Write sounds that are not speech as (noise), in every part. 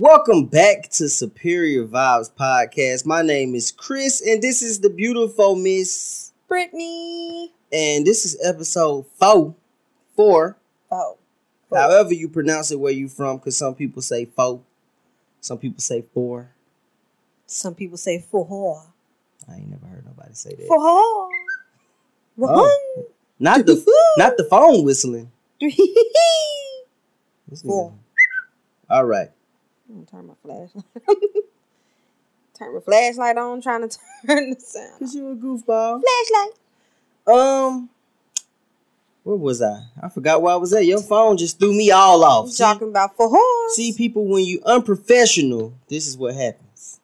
Welcome back to Superior Vibes Podcast. My name is Chris, and this is the beautiful Miss, Brittany. and this is episode four. Four. Oh. Four. However you pronounce it where you from, because some people say four, some people say four. Some people say four. I ain't never heard nobody say that. Four. Oh. One. Oh. Not the not the phone whistling. Three. Four. All right. I'm gonna turn my flashlight. (laughs) turn my flashlight on, trying to (laughs) turn the sound. Cause you a goofball. Flashlight. Um, where was I? I forgot where I was at. Your phone just threw me all off. Talking about for horse. see, people, when you unprofessional, this is what happens.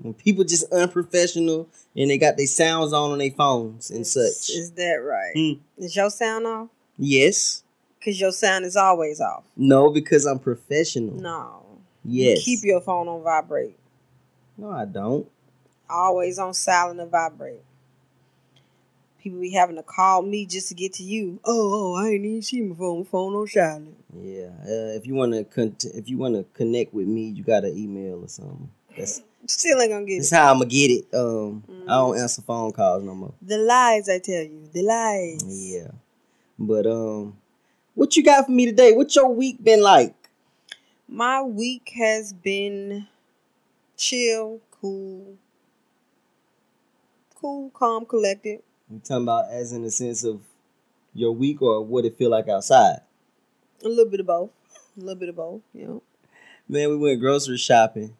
When people just unprofessional and they got their sounds on on their phones and such. Is that right? Mm. Is your sound off? Yes. Cause your sound is always off. No, because I'm professional. No. Yes. Keep your phone on vibrate. No, I don't. Always on silent and vibrate. People be having to call me just to get to you. Oh, oh I ain't even see my phone. Phone on silent. Yeah. Uh, if you wanna con- if you wanna connect with me, you got an email or something. That's (laughs) Still ain't gonna get that's it. how I'm gonna get it. Um, I don't Mhm. answer phone calls no more. The lies I tell you. The lies. Yeah. But um what you got for me today? What's your week been like? My week has been chill, cool, cool, calm, collected. You talking about as in the sense of your week or what it feel like outside? A little bit of both. A little bit of both. You know, Man, we went grocery shopping.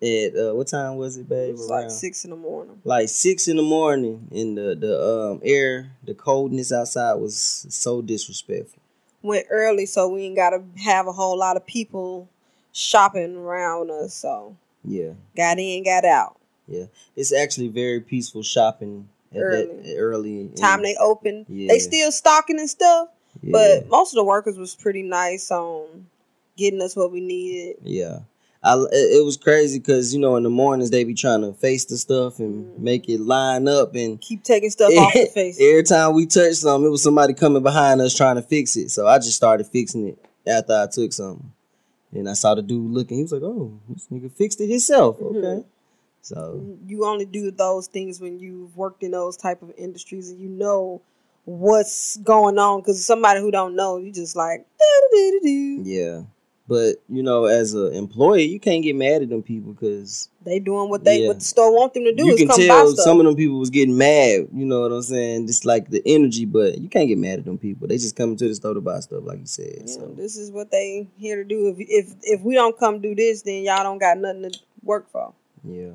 At uh, what time was it, babe? it was like six in the morning. like six in the morning, and the the um air, the coldness outside was so disrespectful. Went early, so we ain't gotta have a whole lot of people shopping around us. So Yeah, got in, got out. Yeah, it's actually very peaceful shopping at Early. that early. Time they open, Yeah. they still stocking and stuff. yeah, But most of the workers was pretty nice on getting us what we needed. Yeah. I, it it was crazy because you know in the mornings they be trying to face the stuff and Mhm. make it line up and Keep taking stuff off the (laughs) face. every time we touched something it was somebody coming behind us trying to fix it. So I just started fixing it after I took something. And I saw the dude looking. He was like oh this nigga fixed it himself. Okay. Mhm. so you only do those things when you've worked in those type of industries and you know what's going on because somebody who don't know you just like yeah but you know as an employee you can't get mad at them people because they doing what they Yeah. what the store want them to do you is can come tell some of them people was getting mad. You know what I'm saying? Just like the energy, but you can't get mad at them people. They just coming to the store to buy stuff, like you said. Yeah, So this is what they here to do if if if we don't come do this then y'all don't got nothing to work for yeah,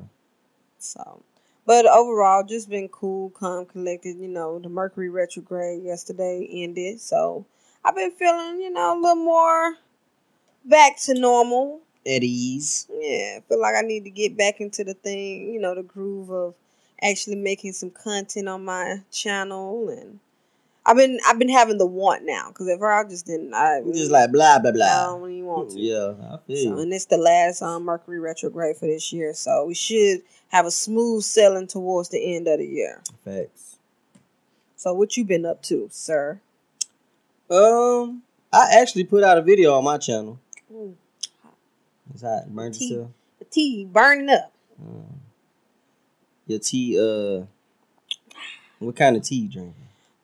so but overall just been cool calm collected you know the mercury retrograde yesterday ended so i've been feeling you know a little more back to normal at ease. Yeah, I feel like I need to get back into the thing, you know, the groove of actually making some content on my channel, and I've been I've been having the want now because at first I just didn't. I You just like blah blah I blah. don't even want to. Yeah, I feel So, and it's the last um, Mercury retrograde for this year, so we should have a smooth sailing towards the end of the year. Facts. So, what you been up to, sir? Um, I actually put out a video on my channel. Ooh, It's hot. Burnt Tea. yourself. the tea burning up. Um, your tea. Uh, what kind of tea you drinking?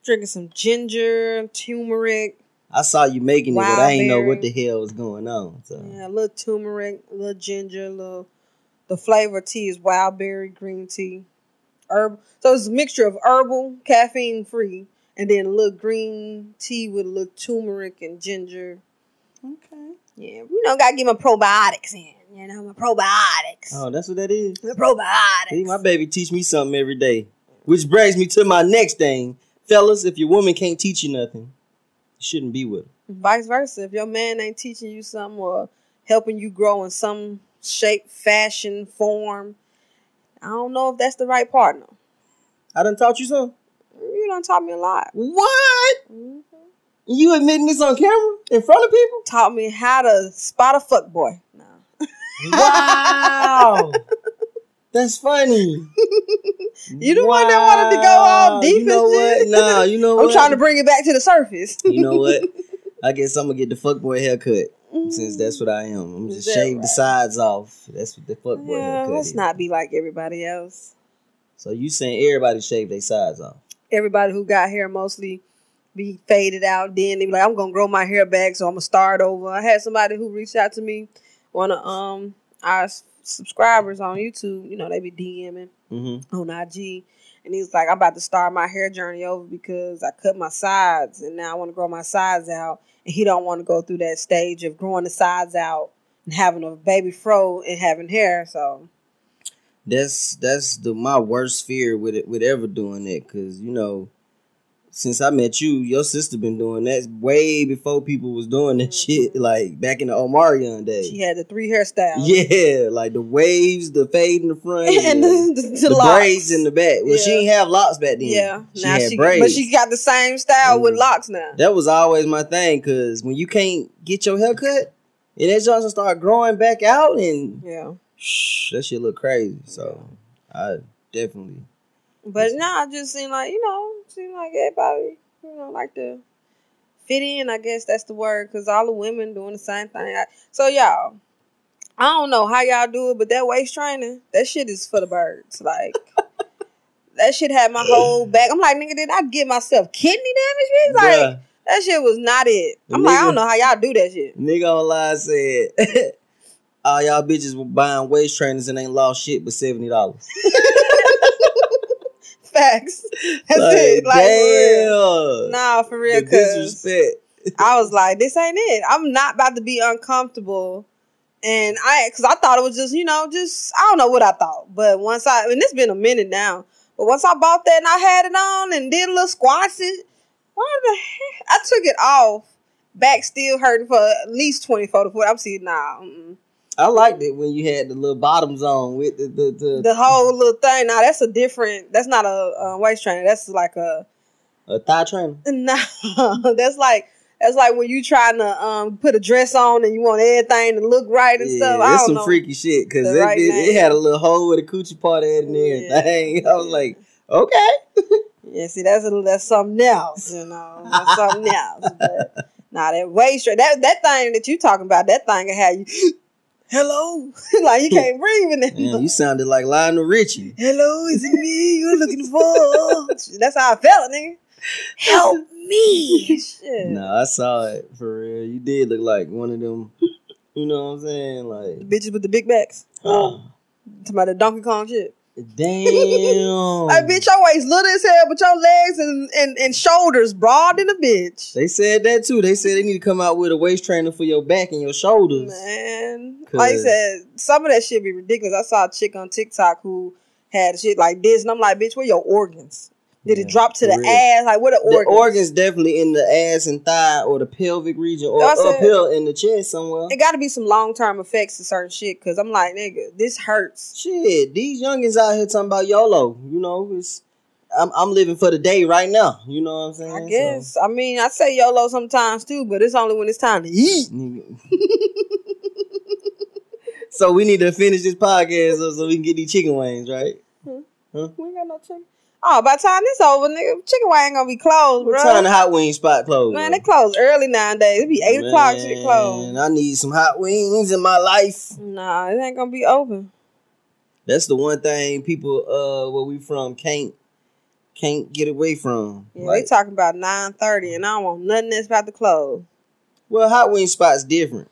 Drinking some ginger, turmeric, I saw you making it, but I ain't know what the hell was going on. So Yeah, a little turmeric, a little ginger, a little. The flavor tea is wild berry green tea, herb. So it's a mixture of herbal, caffeine free, and then a little green tea with a little turmeric and ginger. okay. Yeah, you know, gotta give my probiotics in. You know, my probiotics. Oh, that's what that is. My probiotics. See, my baby teach me something every day. Which brings me to my next thing. Fellas, if your woman can't teach you nothing, you shouldn't be with her. Vice versa. If your man ain't teaching you something or helping you grow in some shape, fashion, form, I don't know if that's the right partner. I done taught you something. You done taught me a lot. What? Mhm. You admitting this on camera in front of people? Taught me how to spot a fuck boy. No. Wow. (laughs) That's funny. You the one that wanted to go all deep You know and what? Nah, you know (laughs) what? I'm trying to bring it back to the surface. You know what? (laughs) I guess I'm gonna get the fuckboy haircut. since mm. that's what I am. I'm just shave the sides off. That's what the fuck boy Yeah, haircut let's is. not be like everybody else. So you saying everybody shave their sides off? Everybody who got hair mostly be faded out. Then they be like, I'm gonna grow my hair back, so I'm gonna start over. I had somebody who reached out to me, one of um our subscribers on YouTube. You know, they be DMing Mm-hmm. on IG. And he was like, I'm about to start my hair journey over because I cut my sides and now I want to grow my sides out. And he don't want to go through that stage of growing the sides out and having a baby fro and having hair. So That's that's the my worst fear with it with ever doing it because you know since I met you, your sister been doing that way before people was doing that shit. Like back in the Omarion days. Mm-hmm. she had the three hairstyles. (laughs) Yeah, like the waves, the fade in the front, (laughs) and and the, the, the, locks. braids in the back. Well, she Yeah. didn't have locks back then. Yeah. she now had she braids. but she got the same style with Mm. locks now. that was always my thing because when you can't get your hair cut and that Johnson start growing back out and Yeah. shh, that shit look crazy. So I definitely But now I just seem like, you know, seem like everybody, you know, like to fit in. I guess that's the word because all the women doing the same thing. I, so, y'all, I don't know how y'all do it, but that waist training, that shit is for the birds. Like, (laughs) that shit had my whole back. I'm like, nigga, did I get myself kidney damage? bitch? Like, Bruh, that shit was not it. I'm The like, I don't know how y'all do that shit. nigga online said (laughs) all y'all bitches were buying waist trainers and ain't lost shit but seventy dollars. (laughs) Facts. (laughs) That's it. Like, for real. damn. Nah, for real, the disrespect. I was like, this ain't it. I'm not about to be uncomfortable. And I, cause I thought it was just, you know, just, I don't know what I thought. But once I, and it's been a minute now, but once I bought that and I had it on and did a little squats, it, why the heck? I took it off. Back still hurting for at least 24 to 40. I'm seeing, nah, mm-mm. I liked it when you had the little bottoms on with the the, the, the whole little thing. Now that's a different, that's not a, a waist trainer. That's like a, a thigh trainer. (laughs) No, that's like that's like when you trying to um put a dress on and you want everything to look right and stuff. I it's some know. freaky shit because it, right it, it had a little hole with a coochie part in Yeah. everything. (laughs) I was like, okay. Yeah, see, that's a, that's something else, you know. That's something else. But (laughs) nah, that waist that that thing that you talking about, that thing can have you. Hello, (laughs) like you can't breathe in it. Man, you sounded like Lionel Richie. Hello, is it me you're looking for? (laughs) that's how I felt, nigga. Help me! (laughs) Shit. No, I saw it for real. You did look like one of them. You know what I'm saying? Like, Bitches with the big backs. oh, Talking about the Donkey Kong shit. Damn. Like, bitch, your waist little as hell, but your legs and, and, and shoulders broad in a bitch. They said that too. They said they need to come out with a waist trainer for your back and your shoulders. Man, like I said, some of that shit be ridiculous. I saw a chick on TikTok who had shit like this, and I'm like, bitch, where your organs? Did it drop to the real. ass? Like, what the The organs? organs definitely in the ass and thigh or the pelvic region or That's up it. in the chest somewhere. It got to be some long term effects to certain shit. Cause I'm like, nigga, this hurts. Shit, these youngins out here talking about YOLO. You know, it's I'm I'm living for the day right now. You know what I'm saying? I So, guess. I mean, I say YOLO sometimes too, but it's only when it's time to eat. (laughs) so we need to finish this podcast so, so we can get these chicken wings, right? Huh? We ain't got no chicken. Oh, by the time this over, nigga, chicken wing ain't gonna be closed, bro. What time the hot wing spot closed? Man, they close early nowadays. It be eight o'clock shit Man, close. I need some hot wings in my life. Nah, it ain't gonna be open. That's the one thing people uh where we from can't can't get away from. Yeah, Like, they talking about nine thirty, and I don't want nothing that's about to close. well, hot wing spots different.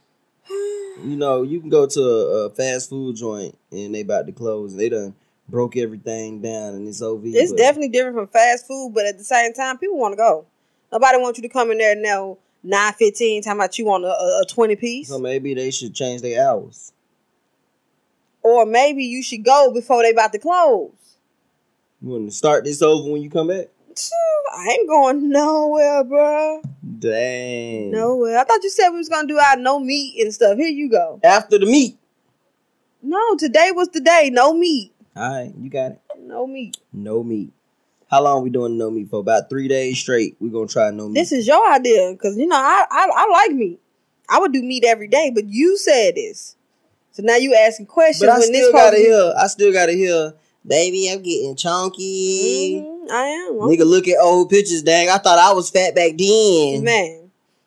You know, you can go to a, a fast food joint and they about to close and they done broke everything down and it's over. It's but- definitely different from fast food, but at the same time, people want to go. Nobody wants you to come in there now nine fifteen, talking about you want a, a, a twenty piece, So maybe they should change their hours. or maybe you should go before they about to close. You want to start this over when you come back? I ain't going nowhere, bro. Dang. Nowhere. I thought you said we was gonna do our no meat and stuff. Here you go. After the meat. No, today was the day. No meat. All right, you got it. No meat. No meat. How long we doing no meat for? About three days straight. we gonna try no meat. This is your idea, because you know I, I I like meat. I would do meat every day, but you said this, so now you asking questions but I when this still supposed gotta hear. I still gotta hear. Baby, I'm getting chunky. Mhm, I am Nigga, look at old pictures, dang. I thought I was fat back then. man.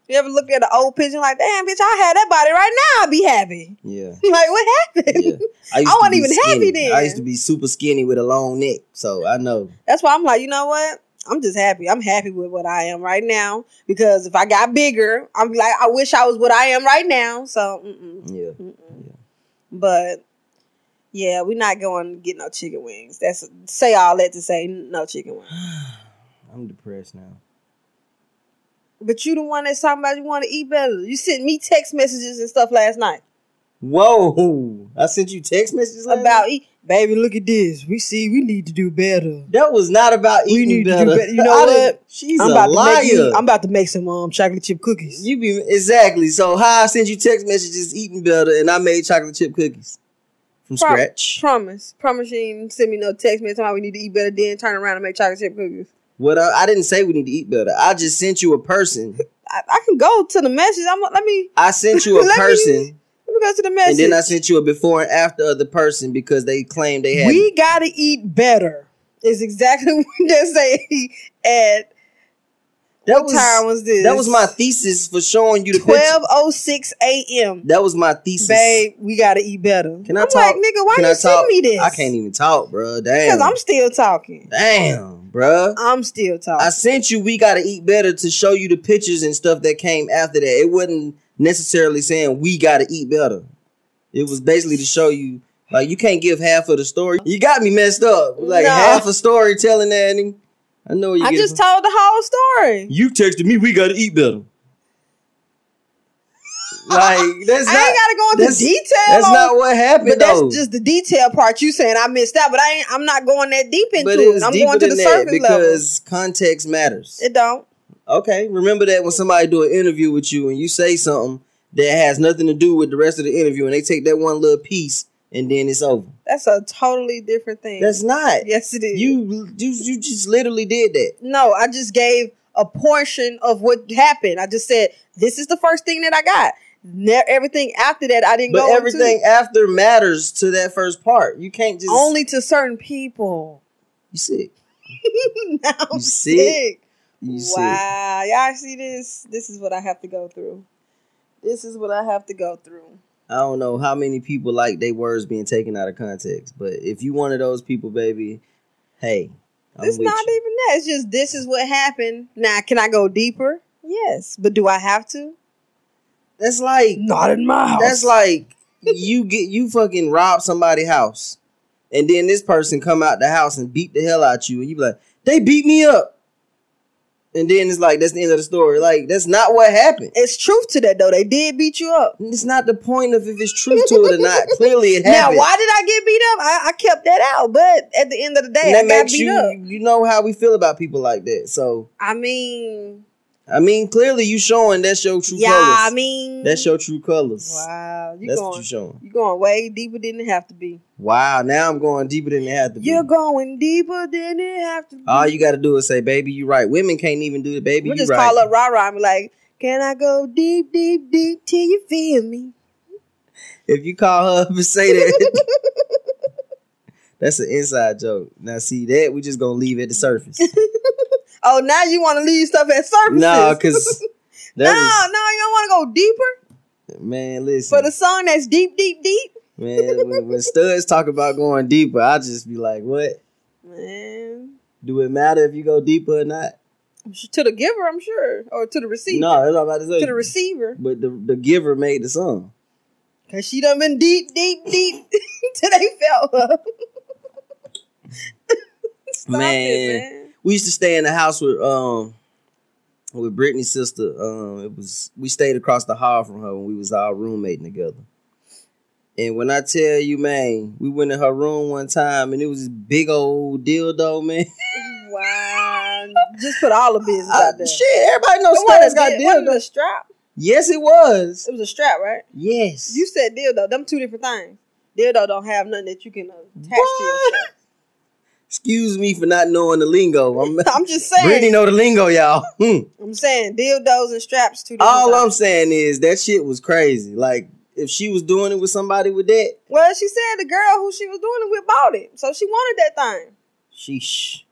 You ever look at an old picture like, damn, bitch, I had that body right now, I'd be happy. Yeah. (laughs) like, what happened? Yeah. (laughs) I, I wasn't even happy then. I used to be super skinny with a long neck, so I know. That's why I'm like, you know what? I'm just happy. I'm happy with what I am right now because if I got bigger, I'm like, I wish I was what I am right now. So, mm-mm, Yeah. mm-mm. Yeah. but yeah, we're not going to get no chicken wings. That's say all that to say no chicken wings. (sighs) I'm depressed now. But you the one that's talking about you want to eat better. You sent me text messages and stuff last night Whoa! I sent you text messages last about eat. Baby, look at this. We see we need to do better. That was not about We eating need to do better. better. You know (laughs) what? She's I'm a about liar. to make you, I'm about to make some um chocolate chip cookies. You be exactly. So how I sent you text messages eating better, and I made chocolate chip cookies from scratch. Promise. Promise you send me no text message about we need to eat better, then turn around and make chocolate chip cookies. What I, I didn't say we need to eat better. I just sent you a person. I, I can go to the message. I'm let me I sent you a (laughs) Let me- person, let me go to the message. and then I sent you a before and after of the person because they claimed they had. we gotta eat better. Is exactly (laughs) what they say at that what was time was this? that was my thesis for showing you the twelve oh six a.m. That was my thesis. Babe, we gotta eat better. Can I I'm talk? like, nigga, why Can you send me this? I can't even talk, bro. Damn. because I'm still talking. Damn, bruh. I'm still talking. I sent you we gotta eat better to show you the pictures and stuff that came after that. It wasn't necessarily saying we gotta eat better. It was basically to show you like you can't give half of the story. You got me messed up. Like No. half a story telling that. And I know you. I get just told the whole story. you texted me we gotta eat better. (laughs) like that's I not. ain't gotta go into that's- detail. That's on- not what happened But that's just the detail part. You saying I missed out, but I ain't. I'm not going that deep into but it. it I'm going to the than that surface level. because context matters. It don't. Okay, remember that when somebody do an interview with you and you say something that has nothing to do with the rest of the interview, and they take that one little piece and then it's over. That's a totally different thing. That's not. yes, it is. You you you just literally did that. no, I just gave a portion of what happened. I just said this is the first thing that I got. Ne- everything after that, I didn't But go into. everything after matters to that first part. You can't just only to certain people. you sick. (laughs) now I'm sick? sick. You sick. wow, y'all see this? This is what I have to go through. This is what I have to go through. I don't know how many people like their words being taken out of context, but if you one of those people, baby, hey, I'm it's not you. even that. It's just this is what happened. Now, can I go deeper? Yes, but do I have to? That's like Not in my house. That's like you get you fucking rob somebody's house, and then this person come out the house and beat the hell out you, and you be like, they beat me up, and then it's like that's the end of the story. Like that's not what happened. it's truth to that though. They did beat you up. It's not the point of if it's truth to it or not. (laughs) Clearly, it happened. Now, why did I get beat up? I, I kept that out, but at the end of the day, and I that got makes beat you up. you know how we feel about people like that. So I mean, I mean, clearly you showing that's your true yeah, colors. I mean, that's your true colors. wow. You That's going, what you showing. you going way deeper than it have to be. Wow, now I'm going deeper than it have to be. You're going deeper than it have to be. All you got to do is say, "Baby, you right." Women can't even do it, baby. We'll you just right. call up Rah Rah and be like, "Can I go deep, deep, deep till you feel me?" If you call her up and say that, (laughs) that's an inside joke. Now, see that we just gonna leave at the surface. (laughs) Oh, now you want to leave stuff at surface? no, because (laughs) no, no, you don't want to go deeper man, listen, for the song that's deep, deep, deep. man. When, when studs talk about going deeper, I just be like, "What? Man, Do it matter if you go deeper or not?" to the giver, I'm sure, or to the receiver. No, that's what I'm about to say. to the receiver, but the the giver made the song. cause she done been deep, deep, deep (laughs) till they felt her. (laughs) Stop Man. it, man. We used to stay in the house with um with Brittany's sister. Um, it was we stayed across the hall from her when we was all roommating together. And when I tell you, man, we went in her room one time and it was this big old dildo, man. (laughs) Wow, just put all the business out there. shit, everybody knows studs got it a strap. Yes, it was. It was a strap, right? Yes. You said dildo. Them two different things. Dildo don't have nothing that you can attach to What? yourself. Excuse me for not knowing the lingo. (laughs) I'm, I'm just saying. Brittany know the lingo, y'all. (laughs) Hmm. I'm saying dildos and straps different All I'm saying is that shit was crazy. Like if she was doing it with somebody with that, Well, she said the girl who she was doing it with bought it, so she wanted that thing. Sheesh.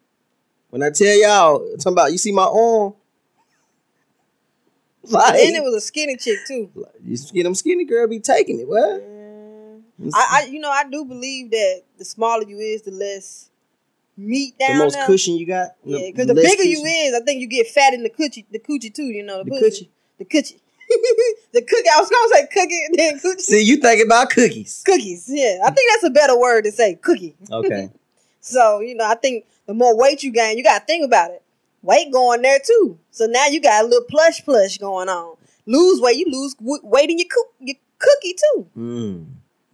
When I tell y'all, talking about you see my arm, (laughs) like, and it was a skinny chick too. you see them skinny girl be taking it. What? Yeah. I, I, you know, I do believe that the smaller you is, the less meat the down most there. cushion you got. Yeah, because the bigger you is, I think you get fat in the coochie, the coochie too. You know, the the, coochie. the coochie, (laughs) the cookie. I was gonna say cookie and then coochie. See, you think about cookies. Cookies. Yeah, I think that's a better word to say, cookie. Okay. (laughs) So you know, I think the more weight you gain, you got to think about it. Weight going there too. So now you got a little plush plush going on. Lose weight, you lose weight in your, coo- your cookie too. Mm.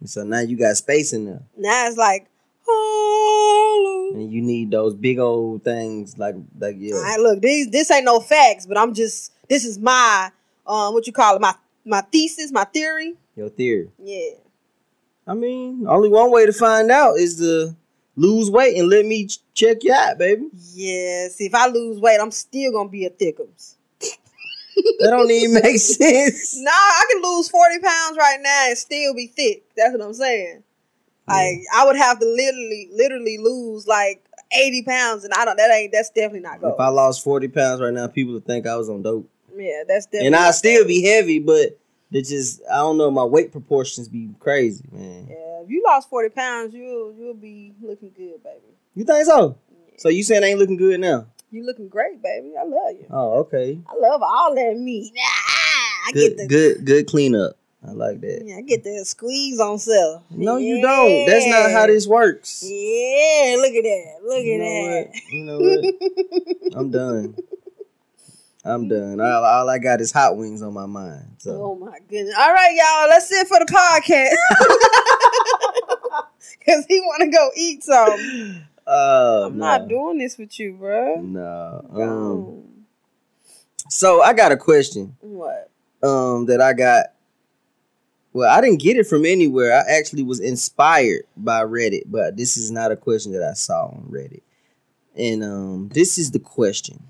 So now you got space in there, Now it's like. And you need those big old things like like yeah. All right, look, these this ain't no facts, but I'm just this is my um what you call it my my thesis, my theory. Your theory. Yeah. I mean, only one way to find out is to lose weight and let me ch- check you out, baby. Yeah. See, if I lose weight, I'm still gonna be a thickums. That don't even make (laughs) sense. Nah, I can lose 40 pounds right now and still be thick. That's what I'm saying. Like I would have to literally, literally lose like 80 pounds, and I don't. That ain't. That's definitely not good. If I lost forty pounds right now, people would think I was on dope, Yeah, that's definitely. and I still be heavy, but they just I don't know. My weight proportions be crazy, man. Yeah, if you lost 40 pounds, you'll you'll be looking good, baby. You think so? Yeah. So you saying I ain't looking good now? You looking great, baby. I love you. Oh, okay. I love all that meat. Ah, I Good, get the good, good cleanup. I like that. Yeah, I get the squeeze on self. No, you don't. That's not how this works. Yeah, look at that. Look You at that. what? You know what? (laughs) I'm done. I'm done. All, all I got is hot wings on my mind. So Oh my goodness. All right, y'all. Let's sit for the podcast. (laughs) Cause he want to go eat some. uh, (laughs) I'm no. not doing this with you, bro. No. Um, so I got a question. what? Um, that I got. Well, I didn't get it from anywhere. I actually was inspired by Reddit, but this is not a question that I saw on Reddit. And um, this is the question.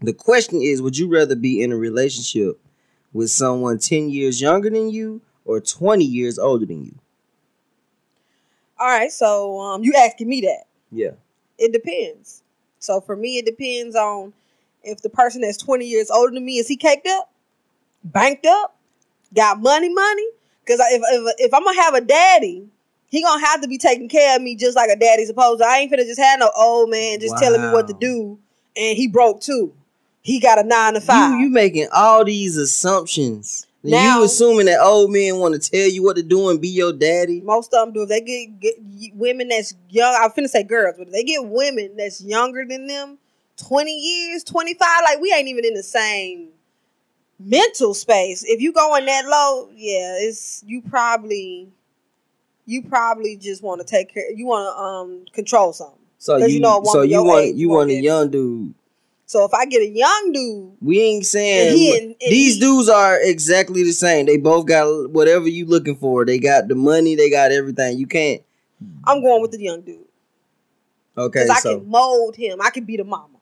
The question is: Would you rather be in a relationship with someone ten years younger than you or twenty years older than you? All right. So um, you asking me that? Yeah. It depends. So for me, it depends on if the person that's 20 years older than me is he caked up, banked up, got money, money. Because if, if if I'm gonna have a daddy, he gonna have to be taking care of me just like a daddy's supposed to. I ain't finna just have no old man just telling me what to do, and he broke too. He got a nine to five. You you making all these assumptions. Now- you assuming that old men want to tell you what to do and be your daddy. Most of them do. If they get, get women that's young, I'm finna say girls, but if they get women that's younger than them, 20 years, 25, like we ain't even in the same mental space. If you going that low, yeah, it's you probably you probably just want to take care you want to um control something. So you, you know so you want you want a young dude. So if I get a young dude, We ain't saying And he and- and these he- dudes are exactly the same. They both got whatever you looking for. They got the money. They got everything. You can't. I'm going with the young dude. Okay, Because I so can mold him. I can be the mama.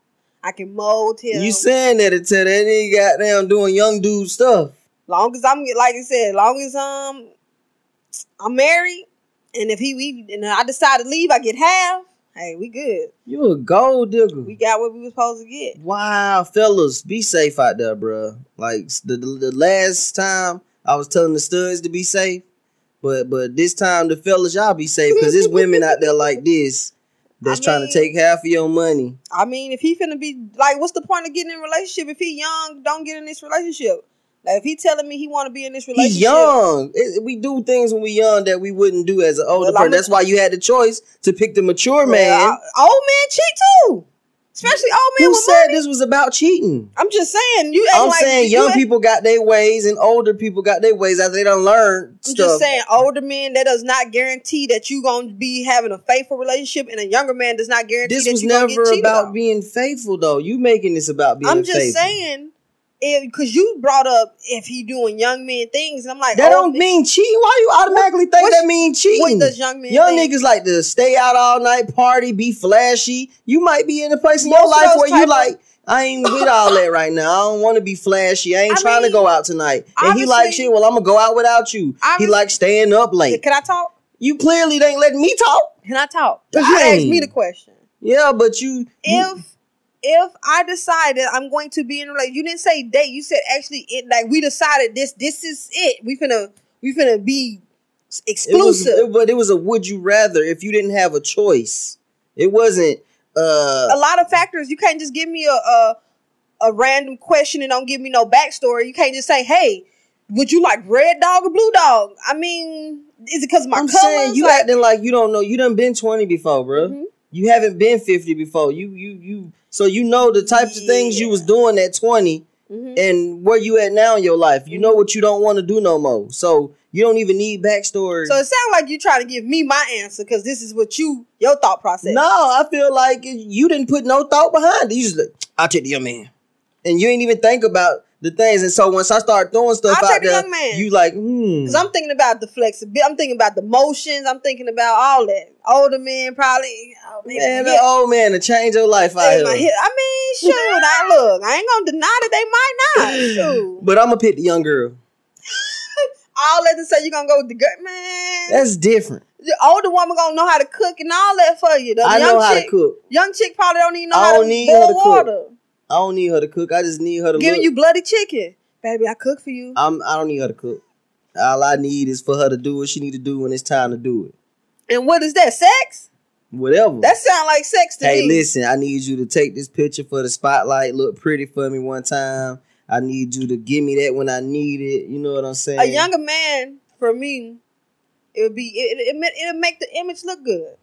I can mold him. you saying that until that nigga got down doing young dude stuff. long as I'm like I said, long as um I'm married, and if he we and I decide to leave, I get half. Hey, we good. You a gold digger. We got what we was supposed to get. Wow, fellas, be safe out there, bro. Like the, the the last time I was telling the studs to be safe, but but this time the fellas y'all be safe because there's women out there like this that's I trying to take half of your money. I mean, if he finna be like, what's the point of getting in a relationship if he young? Don't get in this relationship. Like if he telling me he want to be in this relationship, He's young. It- we do things when we young that we wouldn't do as an older Well, person. That's why you had the choice to pick the mature Well, man. I- old man cheat too, especially old men Who said money. this was about cheating? I'm just saying. You. I'm like, saying you young people got their ways and older people got their ways after they done learned I'm stuff. just saying, older men that does not guarantee that you gonna be having a faithful relationship, and a younger man does not guarantee This that was you never about on. being faithful, though. You making this about being faithful. I'm just faithful. saying, because you brought up if he doing young men things, and I'm like, That oh, don't mean cheating. Why you automatically think that mean cheating? what does young men Young think? niggas like to stay out all night, party, be flashy. You might be in a place in your Most of life where you like, I ain't with all that right now. I don't want to be flashy. I ain't I trying mean, to go out tonight. And he like shit. Well, I'm gonna go out without you. He like staying up late. Can I talk? You clearly ain't letting me talk. Can I talk? Because you asked me the question. Yeah, but you, you If I decided I'm going to be in a relationship, you didn't say date. You said actually, it like we decided this. This is it. We finna we finna be It was, exclusive. it- but it was a would you rather if you didn't have a choice. It wasn't. uh a lot of factors. You can't just give me a, a a random question and don't give me no backstory. You can't just say, "Hey, would you like red dog or blue dog?" I mean, is it because my I'm colors? saying you Like- acting like you don't know. You done been 20 before, bro. Mhm. You haven't been 50 before. You you you. So you know the types of things you was doing at 20 Mhm. and where you at now in your life. You know what you don't want to do no more. So you don't even need backstory. So it sounds like you trying to give me my answer because this is what you your thought process. no, I feel like you didn't put no thought behind it. You just like, I'll take the young man, and you ain't even think about the things. And so once I start throwing stuff I'll out the there, young man. you like, hmm. Because I'm thinking about the flexibility. I'm thinking about the motions. I'm thinking about all that. Older men probably. Oh, Man, the old man to change your life out here. I mean, (laughs) shoot. I look. I ain't gonna deny that they might not. Shoot. But I'm gonna pick the young girl. (laughs) all that to say you're gonna go with the girl, man. That's different. the older woman gonna know how to cook and all that for you. The I young know how chick, to cook. Young chick probably don't even know I how to need boil to cook. I don't need her to cook. I just need her to Giving look. you bloody chicken, baby. I cook for you. I'm. I don't need her to cook. All I need is for her to do what she need to do when it's time to do it. And what is that? Sex? Whatever. That sound like sex to hey, me. Hey, listen. I need you to take this picture for the spotlight. Look pretty for me one time. I need you to give me that when I need it. You know what I'm saying? A younger man, for me, it would be it. It it it'll make the image look good.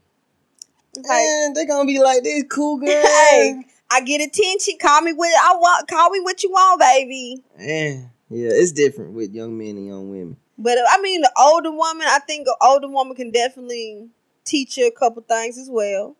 Like, Man, they gonna be like this cool (laughs) girl. hey, I get attention. Call me what I want. Call me what you want, baby. Man, yeah, it's different with young men and young women. But I mean, the older woman, I think an older woman can definitely teach you a couple things as well.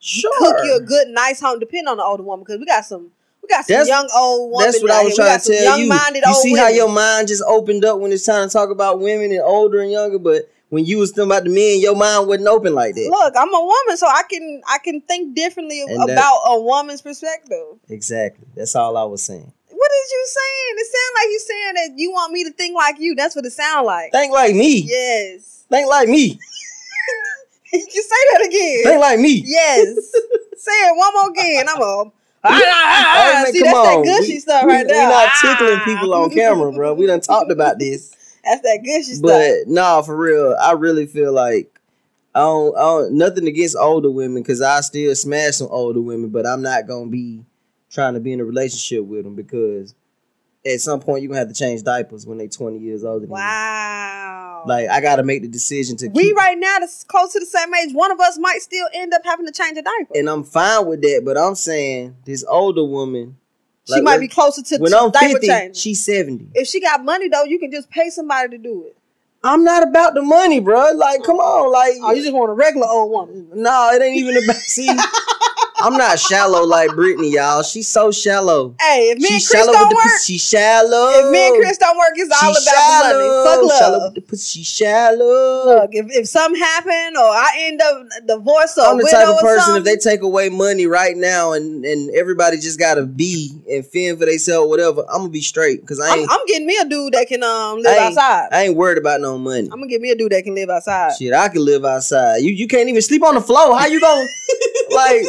Sure. Cook you a good, nice home. Depend on the older woman because we got some, we got some That's- young old women. That's what out I was here. Trying to tell you. You see how your mind just opened up when it's time to talk about women and older and younger, but when you was thinking about the men, your mind wasn't open like that. Look, I'm a woman, so I can I can think differently And that- about a woman's perspective. Exactly. That's all I was saying. What is you saying? It sounds like you saying that you want me to think like you. That's what it sounds like. Think like me. Yes. Think like me. (laughs) you say that again. Think like me. Yes. Say it one more again. I'm a. (laughs) Oh, man, (laughs) See, come that's that on. gushy We- stuff we, right there. We not Ah. tickling people on camera, bro. We done talked about this. That's that gushy stuff. But no, for real, I really feel like I don't, I don't nothing against older women because I still smash some older women, but I'm not gonna be trying to be in a relationship with them because at some point you're gonna have to change diapers when they're 20 years older than Wow. you. Like I gotta make the decision to we keep, right now that's close to the same age. One of us might still end up having to change a diaper. and I'm fine with that. But I'm saying this older woman, she like, might when- be closer to when I'm diaper 50, change. she's 70. if she got money though, you can just pay somebody to do it. I'm not about the money, bro. Like, come mm. on, like, Oh, you just want a regular old woman. no, it ain't even about. See, I'm not shallow like Brittany, y'all. She's so shallow. Hey, if me and She's Chris shallow don't work. She's shallow. if me and Chris don't work, it's all about the money. Fuck Shallow love. with the pussy. She's shallow. Look, if, if something happen or I end up divorced or I'm the type of person if they take away money right now and, and everybody just gotta be and fend for themselves, whatever. I'm gonna be straight because I I'm, I'm getting me a dude that can um live I outside. I ain't worried about no money. I'm gonna get me a dude that can live outside. Shit, I can live outside. You you can't even sleep on the floor. How you gonna (laughs) like?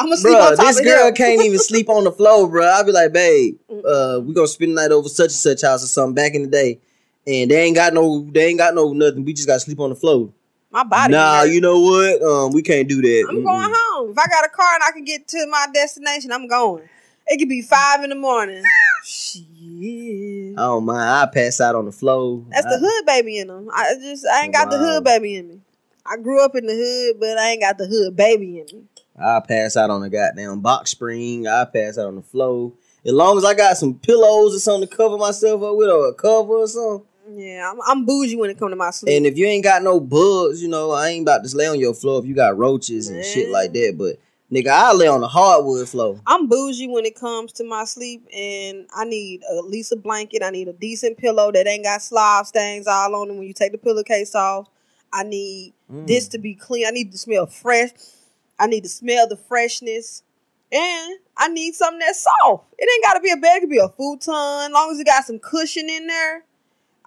I'm gonna sleep Bro, on top this of girl him. can't even sleep on the floor, bro. I'll be like, babe, uh, we gonna spend the night over such and such house or something back in the day, and they ain't got no, they ain't got no nothing. We just gotta sleep on the floor. My body. nah, hurt. you know what? Um, we can't do that. I'm Mm-mm. going home. If I got a car and I can get to my destination, I'm going. It could be five in the morning. (laughs) Shit. I don't mind. I pass out on the floor. That's the hood baby in them. I just I ain't got the hood baby in me. I grew up in the hood, but I ain't got the hood baby in me. I pass out on the goddamn box spring. I pass out on the floor. As long as I got some pillows or something to cover myself up with, or a cover or something. Yeah, I'm, I'm bougie when it come to my sleep. And if you ain't got no bugs, you know, I ain't about to lay on your floor if you got roaches and shit like that. But nigga, I lay on the hardwood floor. I'm bougie when it comes to my sleep, and I need at least a blanket. I need a decent pillow that ain't got slob stains all on it when you take the pillowcase off. I need Mm. this to be clean. I need to smell fresh. I need to smell the freshness. And I need something that's soft. It ain't got to be a bed. It could be a futon. As long as it got some cushion in there.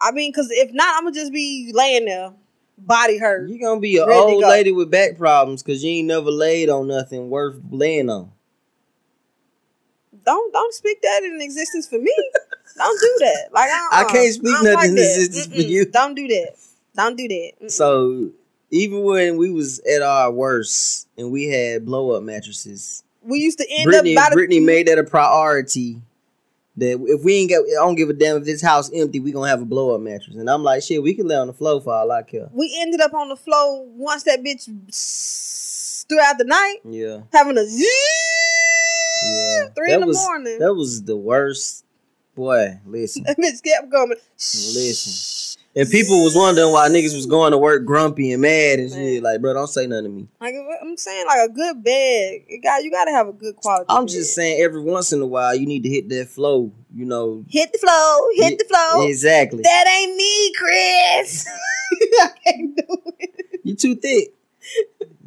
I mean, because if not, I'm going to just be laying there, body hurt. You're gonna be an old lady with back problems because you ain't never laid on nothing worth laying on. don't don't speak that in existence for me. don't do that. Like I, I can't speak nothing in that. existence for Mm-mm. you. Don't do that. Don't do that. Mm-mm. So even when we was at our worst and we had blow up mattresses, we used to end Brittany, up by the Brittany made that a priority. That if we ain't get, I don't give a damn if this house empty, we gonna have a blow up mattress. And I'm like, shit, we can lay on the floor for all I care. we ended up on the floor once that bitch throughout the night Yeah, having a yeah. three that in the was, morning. That was the worst. Boy, listen. (laughs) that bitch kept going. Listen. And people was wondering why niggas was going to work grumpy and mad and shit. Like, bro, don't say nothing to me. Like I'm saying, like a good bed. It got you got to have a good quality. I'm bed. just saying, every once in a while, you need to hit that flow. You know, hit the flow, hit Yeah, the flow. exactly. That ain't me, Chris. (laughs) (laughs) I can't do it. You too thick.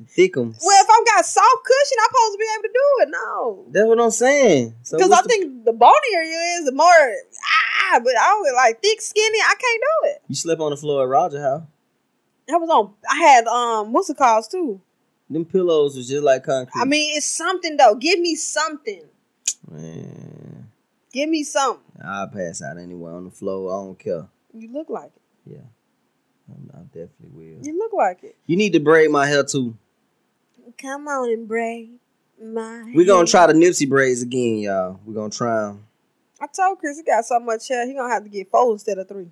Thick 'em. Well, if I've got soft cushion, I'm supposed to be able to do it. No. That's what I'm saying. So Because I the- think the bonier you is, the more ah, but I was like thick, skinny. I can't do it. you slept on the floor at Roger House. I was on. I had um, what's it called too? Them pillows was just like concrete. I mean, it's something though. Give me something. man, Give me something. I'll pass out anyway on the floor. I don't care. You look like it. Yeah, I, I definitely will. You look like it. You need to braid my hair too. Come on and braid my. We're gonna try the Nipsey braids again, y'all. We're gonna try 'em. I told Chris he got so much hair. He gonna have to get four instead of three.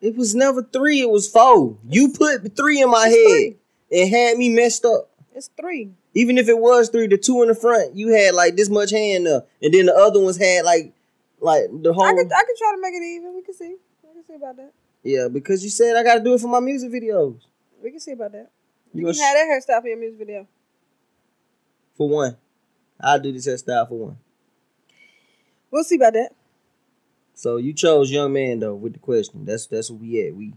It was never three. It was four. You put three in my It's head. three. It had me messed up. It's three. Even if it was three, the two in the front, you had like this much hand there, and then the other ones had like, like the whole. I could I could try to make it even. We can see. We can see about that. Yeah, because you said I got to do it for my music videos. We can see about that. You You gonna can have that hairstyle for your music video. for one. I'll do this hairstyle for one. We'll see about that. So you chose young man though with the question. That's that's what we at. We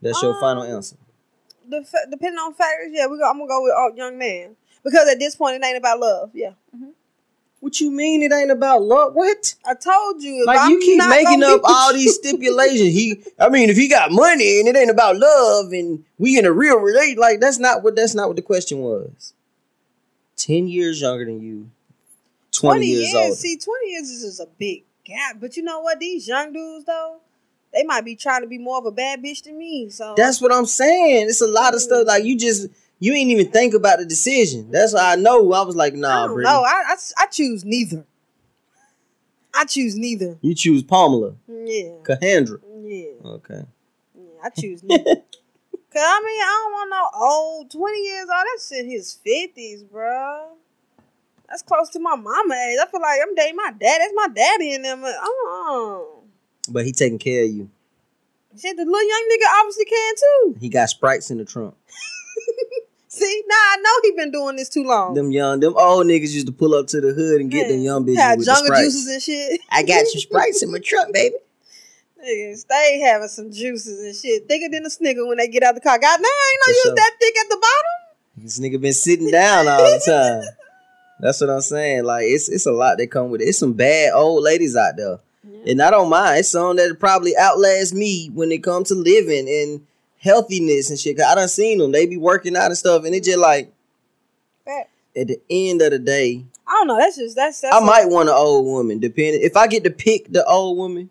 that's your final Um, answer. The fa- depending on factors, yeah, we go. I'm gonna go with oh, young man because at this point it ain't about love. Yeah, What you mean it ain't about love? What? I told you. Like I'm you keep making up all these stipulations. He, I mean, if he got money and it ain't about love and we in a real relate, like that's not what that's not what the question was. Ten years younger than you, twenty, 20 years, years. older. See, 20 years is just a big gap. But you know what? These young dudes, though, they might be trying to be more of a bad bitch than me. So That's what I'm saying. It's a lot of stuff like you just you ain't even think about the decision. That's why I know. I was like, nah, bro. No, I, I, I choose neither. I choose neither. you choose Pamela, Yeah. Cahandra. Yeah. Okay. yeah I choose neither. (laughs) Cause I mean, I don't want no old 20 years old. That shit his 50s, bro. That's close to my mama age. I feel like I'm dating my dad. That's my daddy in them. Oh. But he taking care of you. Shit, the little young nigga obviously can too. He got sprites in the trunk. (laughs) See, now I know he been doing this too long. Them young, them old niggas used to pull up to the hood and get them young bitches Had with the jungle sprites. juices and shit. I got some (laughs) sprites in my truck, baby. Niggas stay having some juices and shit. Thicker than a snicker when they get out the car. God, now I ain't know you sure. was that thick at the bottom. This nigga been sitting down all the time. That's what I'm saying. Like it's it's a lot that come with it. It's some bad old ladies out there, and I don't mind. It's some that probably outlast me when it comes to living and healthiness and shit. Cause I done seen them. They be working out and stuff, and it just like Fact. at the end of the day, I don't know. That's just that's. that's I might want an old woman. Depending if I get to pick the old woman,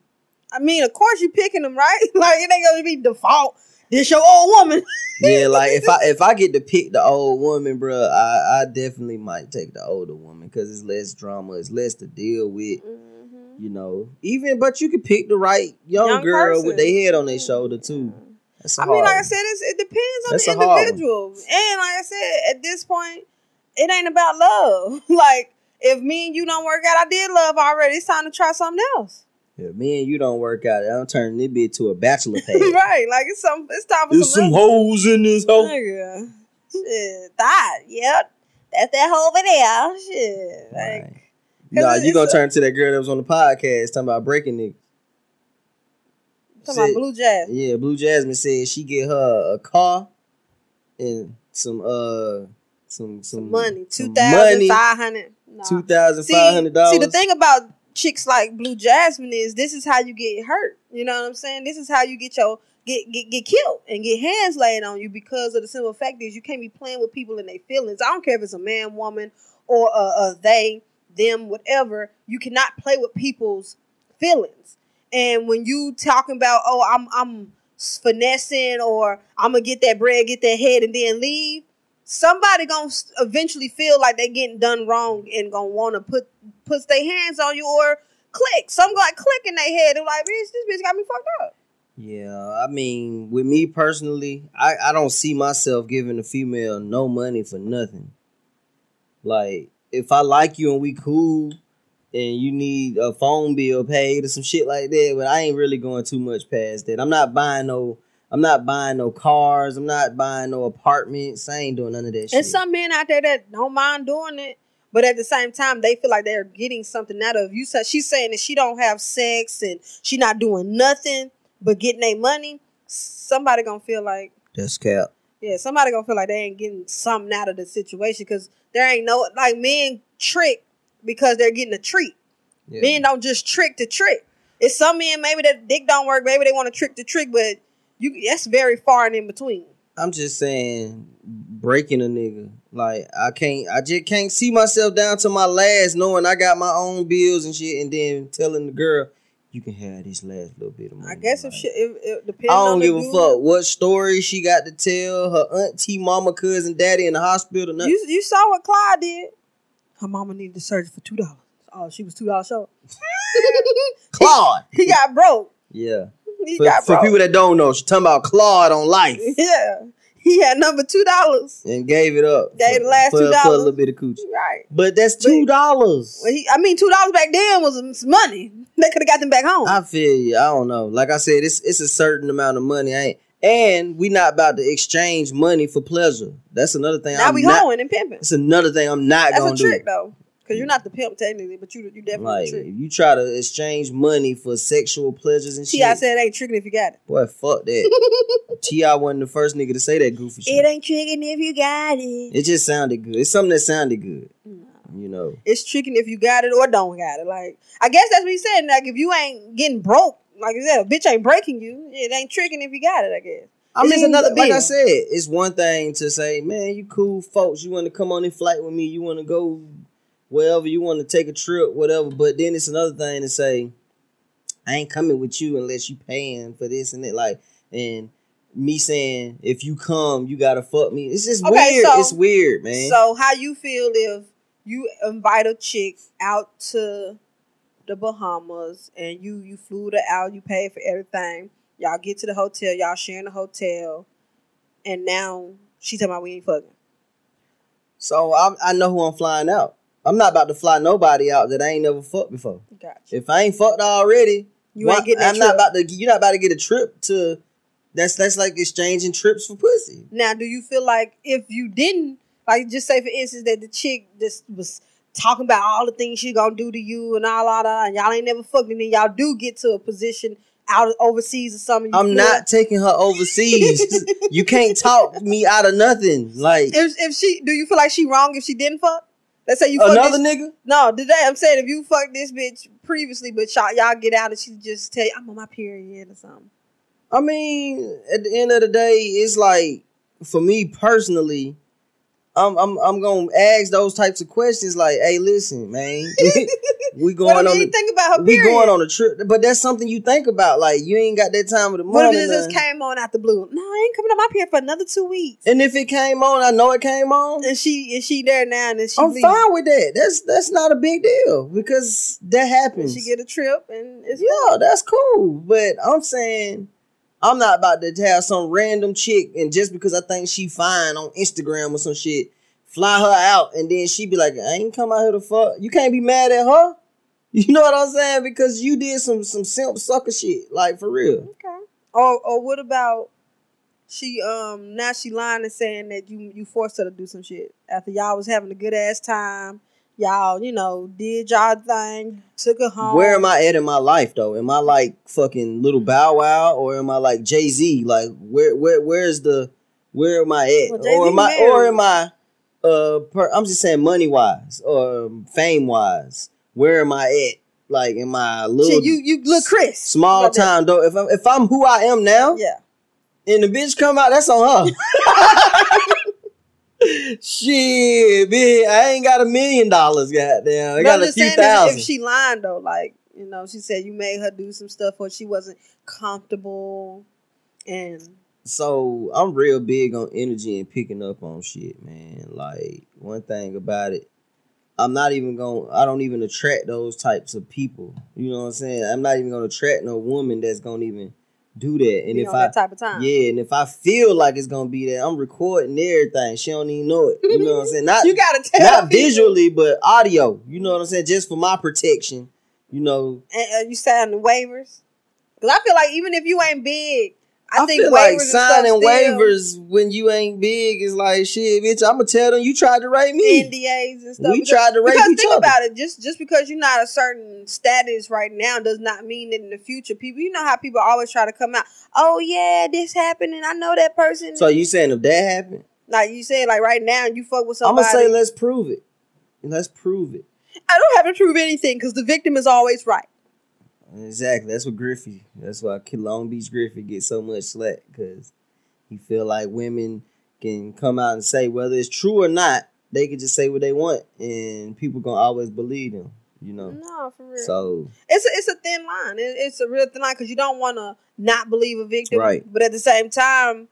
I mean, of course you picking them, right? (laughs) like it ain't gonna be default. This your old woman. (laughs) yeah, like if I if I get to pick the old woman, bro, I I definitely might take the older woman because it's less drama, it's less to deal with. Mm-hmm. you know. Even but you could pick the right young, Young girl person. with their head on their shoulder too. That's I mean, like I said, it's, it depends on That's the hard individual. And like I said, at this point, it ain't about love. (laughs) like if me and you don't work out, I did love already. It's time to try something else. If me and you don't work out, I'm turning this bitch to a bachelor (laughs) pad. right? Like it's some. It's time for There's some. some hoes in this hoe. Oh, Nigga. Shit, that. Yep. That's that whole video. Shit. Like, Right. Nah, you gonna turn to that girl that was on the podcast talking about breaking niggas. Talking about Said- Blue Jazz. Yeah, Blue Jasmine said she get her a car and some uh some some, Some money. Two thousand five hundred. Nah. two thousand See, five hundred dollars. see, the thing about chicks like Blue Jasmine is this is how you get hurt. You know what I'm saying? This is how you get your get get get killed and get hands laid on you because of the simple fact is you can't be playing with people and their feelings. I don't care if it's a man, woman, or a, a they. them, whatever. You cannot play with people's feelings. And when you talking about, oh, I'm I'm finessing or I'm gonna get that bread, get that head, and then leave. Somebody gonna eventually feel like they getting done wrong and gonna want to put put their hands on you or click. Some like click in their head. They're like, bitch, this bitch got me fucked up. Yeah, I mean, with me personally, I, I don't see myself giving a female no money for nothing. Like, if I like you and we cool and you need a phone bill paid or some shit like that, but I ain't really going too much past that. I'm not buying no I'm not buying no cars, I'm not buying no apartments. I ain't doing none of that shit. And some men out there that don't mind doing it, but at the same time, they feel like they're getting something out of you. So she's saying that she don't have sex and she not doing nothing but getting their money. Somebody gonna feel like, That's cap. yeah, somebody gonna feel like they ain't getting something out of the situation because there ain't no like men trick because they're getting a treat. Yeah. Men don't just trick to trick. It's some men maybe that dick don't work, maybe they want to trick to trick, but you that's very far and in between. I'm just saying, breaking a nigga. Like I can't, I just can't see myself down to my last, knowing I got my own bills and shit, and then telling the girl, "You can have this last little bit of money." I guess if she, if, if depending I on don't the give a dude- fuck what story she got to tell her auntie, mama, cousin, daddy in the hospital. Nothing. You you saw what Clyde did. Her mama needed the surgery for two dollars. Oh, she was two dollars short. (laughs) Claude. (laughs) He got broke. Yeah. He For, got for broke. people that don't know, she's talking about Claude on life (laughs) yeah, he had number two dollars. and gave it up. Gave for, the last for, $2. for a little bit of coochie. Right. But that's two dollars. Well, I mean, two dollars back then was money. They could have got them back home. I feel you. I don't know. Like I said, it's it's a certain amount of money. I ain't, and we not about to exchange money for pleasure. That's another thing. now I'm we not, hoeing and pimping. It's another thing I'm not That's gonna a do. trick though, because you're not the pimp technically, but you you definitely Like trick. if you try to exchange money for sexual pleasures and shit, T.I. said it ain't tricking if you got it. boy, fuck that. (laughs) T.I. wasn't the first nigga to say that goofy shit. It ain't tricking if you got it. It just sounded good. It's something that sounded good. You know. It's tricking if you got it or don't got it. Like I guess that's what he said. Like if you ain't getting broke, like you said, a bitch ain't breaking you. It ain't tricking if you got it. I guess. I It's mean, just another like I said, it's one thing to say, man, you cool folks. You want to come on this flight with me. You want to go wherever. You want to take a trip, whatever. But then it's another thing to say, I ain't coming with you unless you paying for this and that. Like, and me saying, if you come, you gotta fuck me. It's just Okay, weird. so- it's weird, man. So how you feel if you invite a chick out to the Bahamas and you you flew to out, you paid for everything. Y'all get to the hotel, y'all sharing the hotel, and now she talking about we ain't fucking. So I, I know who I'm flying out. I'm not about to fly nobody out that I ain't never fucked before. Gotcha. If I ain't fucked already, You why- ain't getting I'm not about to. You're not about to get a trip to. That's that's like exchanging trips for pussy. Now, do you feel like if you didn't, like, just say for instance that the chick just was talking about all the things she gonna do to you and all that, and y'all ain't never fucked, and then y'all do get to a position out overseas or something. I'm feel not taking her overseas. (laughs) you can't talk me out of nothing. Like If, if she, do you feel like she wrong if she didn't fuck? Let's say you another this, nigga. No, today I'm saying if you fucked this bitch previously, but y'all, y'all get out and she just tell you I'm on my period or something. I mean, at the end of the day, it's like for me personally, I'm I'm I'm gonna ask those types of questions. Like, hey, listen, man, (laughs) we What going if on. you The, think about her we period? going on a trip, but that's something you think about. Like, you ain't got that time of the month. What if it just came on out the blue? No, I ain't coming on my period for another two weeks. and if it came on, I know it came on. And she is she there now, and she I'm fine with that. That's that's not a big deal because that happens. She get a trip, and it's yeah, that's cool. But I'm saying I'm not about to have some random chick and just because I think she fine on Instagram or some shit, fly her out and then she be like, I ain't come out here to fuck. You can't be mad at her. (laughs) You know what I'm saying? Because you did some some simp sucker shit, like for real. okay. Or or what about she um now she lying and saying that you you forced her to do some shit after y'all was having a good ass time. Y'all, you know, did y'all thing, took her home. Where am I at in my life though? Am I like fucking little Bow Wow or am I like Jay Z? Like where where where's the where am I at? Well, or am I married. or am I uh per, I'm just saying money wise or fame wise. Where am I at? Like am I little Shit, you you look Chris. small Like time though? If I'm if I'm who I am now Yeah. and the bitch come out, that's on her. (laughs) Shit, man, I ain't got a million dollars, goddamn. I got a few if, thousand. if she lying though, like you know, she said you made her do some stuff or she wasn't comfortable, and so I'm real big on energy and picking up on shit, man. Like one thing about it, I'm not even going. to I don't even attract those types of people. You know what I'm saying? I'm not even gonna attract no woman that's gonna even do that. And be if I that type of time. yeah, and if I feel like it's gonna be that, I'm recording everything. She don't even know it. You know what I'm saying? (laughs) Not you gotta tell not people. visually, but audio. You know what I'm saying? Just for my protection. You know, And uh, you sign the waivers because I feel like even if you ain't big, I, I, think feel waivers like signing waivers when you ain't big is like shit, bitch. I'm gonna tell them you tried to rape me. NDAs and stuff. We because, tried to rape because each think other. about it, just just because you're not a certain status right now does not mean that in the future, people. You know how people always try to come out. Oh yeah, this happened, and I know that person. So you saying if that happened, like you saying like right now, you fuck with somebody. I'm gonna say let's prove it. Let's prove it. I don't have to prove anything because the victim is always right. Exactly. That's what Griffey. That's why Long Beach Griffey gets so much slack because he feel like women can come out and say whether it's true or not. They can just say what they want, and people gonna always believe them. You know. No, for real. So it's a, it's a thin line. It, it's a real thin line because you don't want to not believe a victim, Right. But at the same time,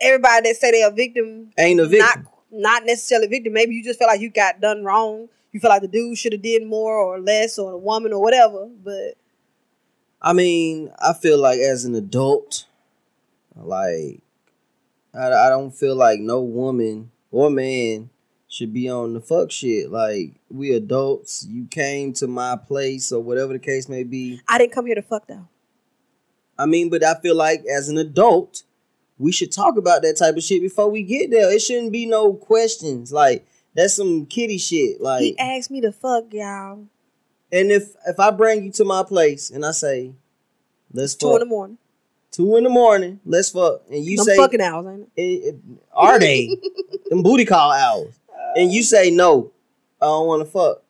everybody that say they're a victim, ain't a victim. not not necessarily a victim. Maybe you just feel like you got done wrong. You feel like the dude should have did more or less, or the woman or whatever. But I mean, I feel like as an adult, like I, I don't feel like no woman or man should be on the fuck shit. Like we adults, you came to my place or whatever the case may be. I didn't come here to fuck though. I mean, but I feel like as an adult, we should talk about that type of shit before we get there. It shouldn't be no questions. Like that's some kitty shit. Like he asked me to fuck y'all and if if I bring you to my place and I say, let's two in the morning. two in the morning, let's fuck, and you Them say fucking hours, ain't it? it, it- are they (laughs) them booty call hours? And you say no, I don't want to fuck.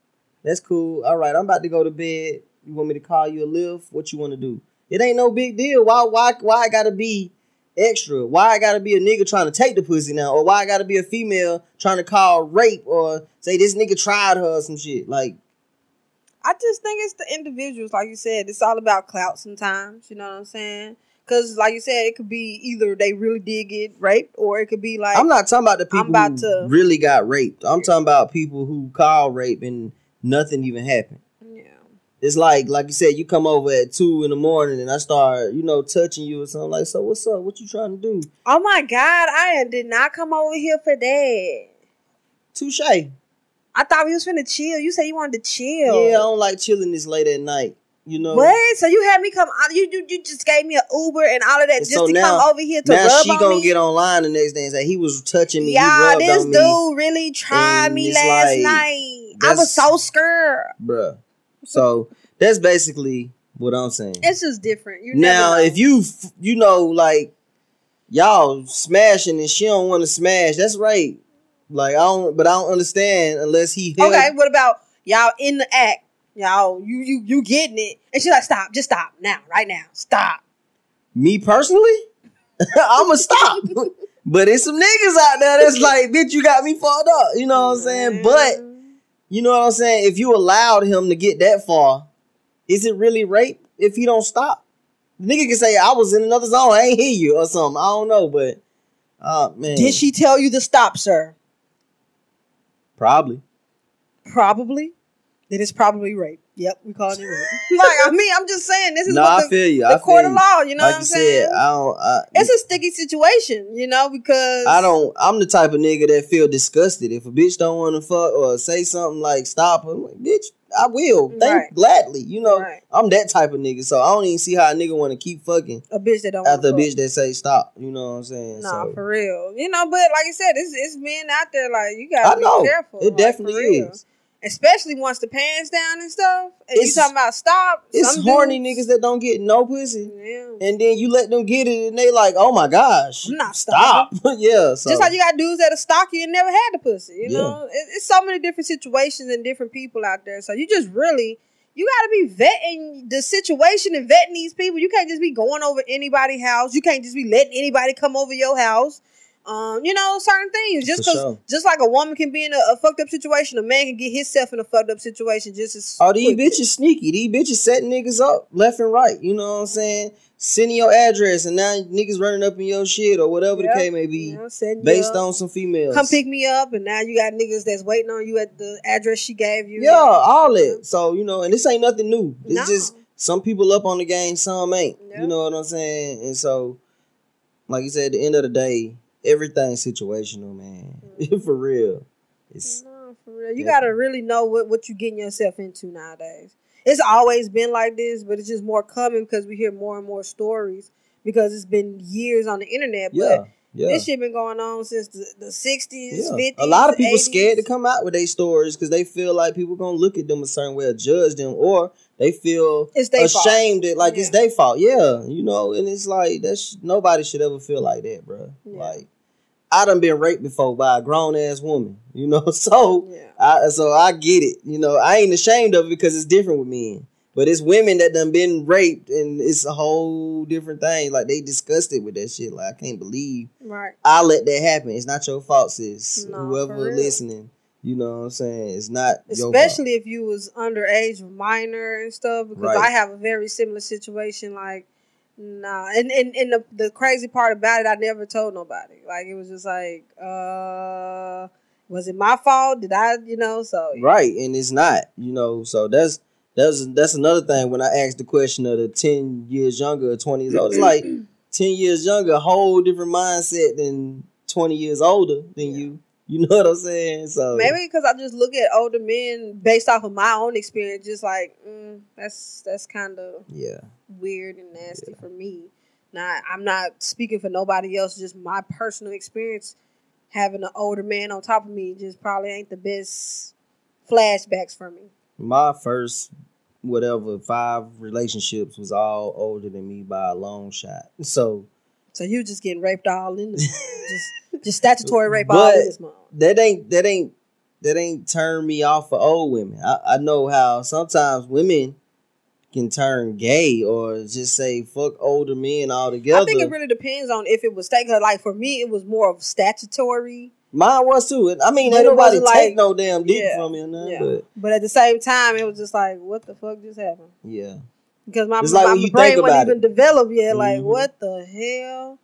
That's cool. All right, I'm about to go to bed. You want me to call you a lift? What you want to do? It ain't no big deal. Why why why I gotta be extra? Why I gotta be a nigga trying to take the pussy now? Or why I gotta be a female trying to call rape or say this nigga tried her or some shit? Like I just think it's the individuals, like you said. It's all about clout sometimes. You know what I'm saying? Because, like you said, it could be either they really did get raped, or it could be like I'm not talking about the people about who to- really got raped. I'm talking about people who call rape and nothing even happened. yeah. It's like, like you said, you come over at two in the morning and I start, you know, touching you or something. Like, so what's up? What you trying to do? Oh my God, I did not come over here for that. Touche. I thought we was finna chill. You said you wanted to chill. Yeah, I don't like chilling this late at night. You know. What? So you had me come? uh, You you, you just gave me an Uber and all of that And just so to now- come over here to Now rub she on gonna me? get online the next day and say he was touching me. Y'all, this dude me, really tried And me last like, night. I was so scared. bruh. So that's basically what I'm saying. It's just different. You now, if you you know like y'all smashing and she don't want to smash, that's right. Like I don't, but I don't understand unless he held- okay, what about y'all in the act? Y'all, you you you getting it? And she's like, stop, just stop now, right now, stop. Me personally, (laughs) I'ma stop. (laughs) but it's some niggas out there that's like, bitch, you got me fucked up. You know what I'm saying? But you know what I'm saying? If you allowed him to get that far, is it really rape if he don't stop? The nigga can say, I was in another zone, I ain't hear you or something. I don't know, but oh man. did she tell you to stop, sir? Probably. Probably. Then it's probably rape. Yep, we call it rape. (laughs) (laughs) like I mean, I'm just saying this is No, what I the, feel you. the I court feel of law. You know like what I'm saying? said, I don't. I, it's a sticky situation, you know, because I don't. I'm the type of nigga that feel disgusted if a bitch don't want to fuck or say something like stop her. I'm like, bitch, I will. Thank Right. gladly. You know, Right. I'm that type of nigga. So I don't even see how a nigga want to keep fucking a bitch that don't after a bitch that say stop. You know what I'm saying? Nah, so, for real. You know, but like I said, it's it's men out there like you gotta I know. be careful. It like, definitely is. Especially once the pants down and stuff. And It's- you talking about stop. It's some horny niggas that don't get no pussy, Yeah. and then you let them get it, and they like, oh my gosh, I'm not stop. (laughs) yeah, so Just like you got dudes that are stocky and never had the pussy. You Yeah. know, it, it's so many different situations and different people out there. So you just really, you got to be vetting the situation and vetting these people. You can't just be going over anybody's house. You can't just be letting anybody come over your house. Um, you know, certain things. Just because, sure. just like a woman can be in a, a fucked up situation, a man can get himself in a fucked up situation just as. Oh, these quickly. bitches sneaky. These bitches setting niggas up left and right. You know what I'm saying? Sending your address and now niggas running up in your shit or whatever Yep. the case may be, You know, based up. on some females. come pick me up, and now you got niggas that's waiting on you at the address she gave you. Yeah, all that. So you know, and this ain't nothing new. It's No. just some people up on the game, some ain't. Yeah. You know what I'm saying? And so, like you said, at the end of the day, everything's situational, man. (laughs) Mm. For real. It's No, for real. You Yeah. gotta really know what, what you getting yourself into nowadays. It's always been like this, but it's just more common because we hear more and more stories because it's been years on the internet. But yeah, yeah. this shit been going on since the, the 60s, Yeah. 50s. A lot of people 80s. scared to come out with their stories because they feel like people gonna look at them a certain way or judge them, or they feel It's they ashamed that like it's Yeah. their fault. Yeah, you know, and it's like that's nobody should ever feel like that, bro. Like I done been raped before by a grown ass woman, you know. (laughs) So Yeah. I so I get it, you know. I ain't ashamed of it because it's different with men. But it's women that done been raped, and it's a whole different thing. Like they disgusted with that shit. Like I can't believe Right. I let that happen. It's not your fault, sis. No, Whoever listening, you know what I'm saying. It's not your fault. Especially if you was underage or minor and stuff, because Right. I have a very similar situation. Like, nah, and and, and the, the crazy part about it, I never told nobody. Like, it was just like, uh, was it my fault? Did I, you know? So right, and it's not. You know, so that's that's that's another thing. When I asked the question of the ten years younger or twenty years old, it's like (clears throat) ten years younger, whole different mindset than twenty years older than Yeah. you. (laughs) You know what I'm saying? So maybe because I just look at older men based off of my own experience, just like mm, that's that's kind of yeah, weird and nasty for me. Now, I'm not speaking for nobody else, just my personal experience having an older man on top of me just probably ain't the best flashbacks for me. my first whatever five relationships was all older than me by a long shot. So So you just getting raped all in this (laughs) just just statutory rape all in this month. that ain't that ain't that ain't turn me off for old women. I, I know how sometimes women can turn gay or just say fuck older men altogether. I think it really depends on if it was. 'cause, Like for me, it was more of statutory, Mine was too. I mean, But ain't nobody take like- no damn dick Yeah, from me or nothing. yeah. But but at the same time, it was just like, what the fuck just happened? yeah, because my, like my you brain wasn't even developed yet. Like, Mhm. what the hell?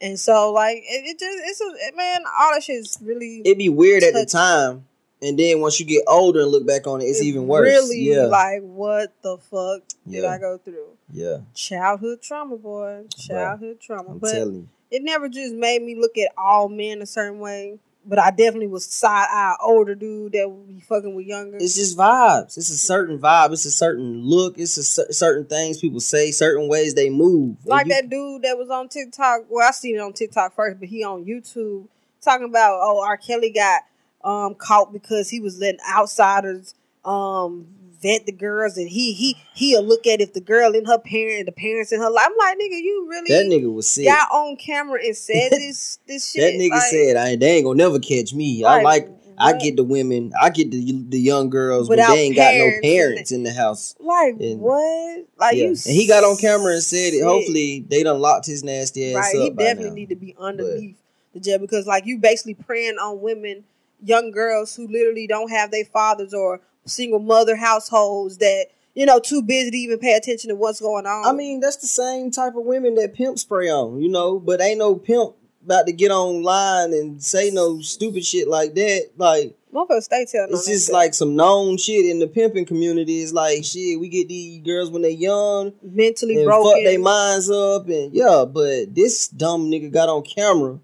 And so, like, it, it just it's a it, man. All that shit's really it'd be weird at the time, and then once you get older and look back on it, it's even worse. Really, yeah, like, what the fuck did I go through? yeah. Childhood trauma, boy. Childhood trauma. I'm but telling you. it never just made me look at all men a certain way. But I definitely was side eye older dude that would be fucking with younger. It's just vibes. It's a certain vibe. It's a certain look. It's a cer- certain things people say. Certain ways they move. Like you- that dude that was on TikTok. Well, I seen it on TikTok first, but he on YouTube talking about oh R. Kelly got um caught because he was letting outsiders um vet the girls and he he he'll look at if the girl and her parent the parents in her life. I'm like, nigga, you really That nigga was sick. got on camera and said (laughs) this this shit. that nigga Like, said, "I they ain't gonna never catch me. I like. I get the women. I get the the young girls Without they ain't got no parents and in the house. like and- what? Like yeah. you and he got on camera and said it. Hopefully they done locked his nasty ass right. up. He definitely need to be underneath the jail because, like, you basically preying on women, young girls who literally don't have their fathers or single mother households that you know too busy to even pay attention to what's going on. I mean, that's the same type of women that pimp spray on, you know. But ain't no pimp about to get online and say no stupid shit like that. Like motherfuckers stay telling. it's just like some known shit in the pimping community. It's like shit. We get these girls when they young mentally and broken, fuck their minds up and yeah. But this dumb nigga got on camera.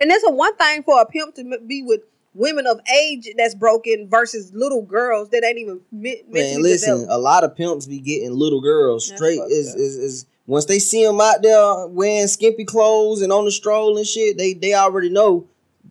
and that's a one thing for a pimp to be with women of age that's broken versus little girls that ain't even me- Man, listen, developed. a lot of pimps be getting little girls That's straight. Is, is is once they see them out there wearing skimpy clothes and on the stroll and shit, they they already know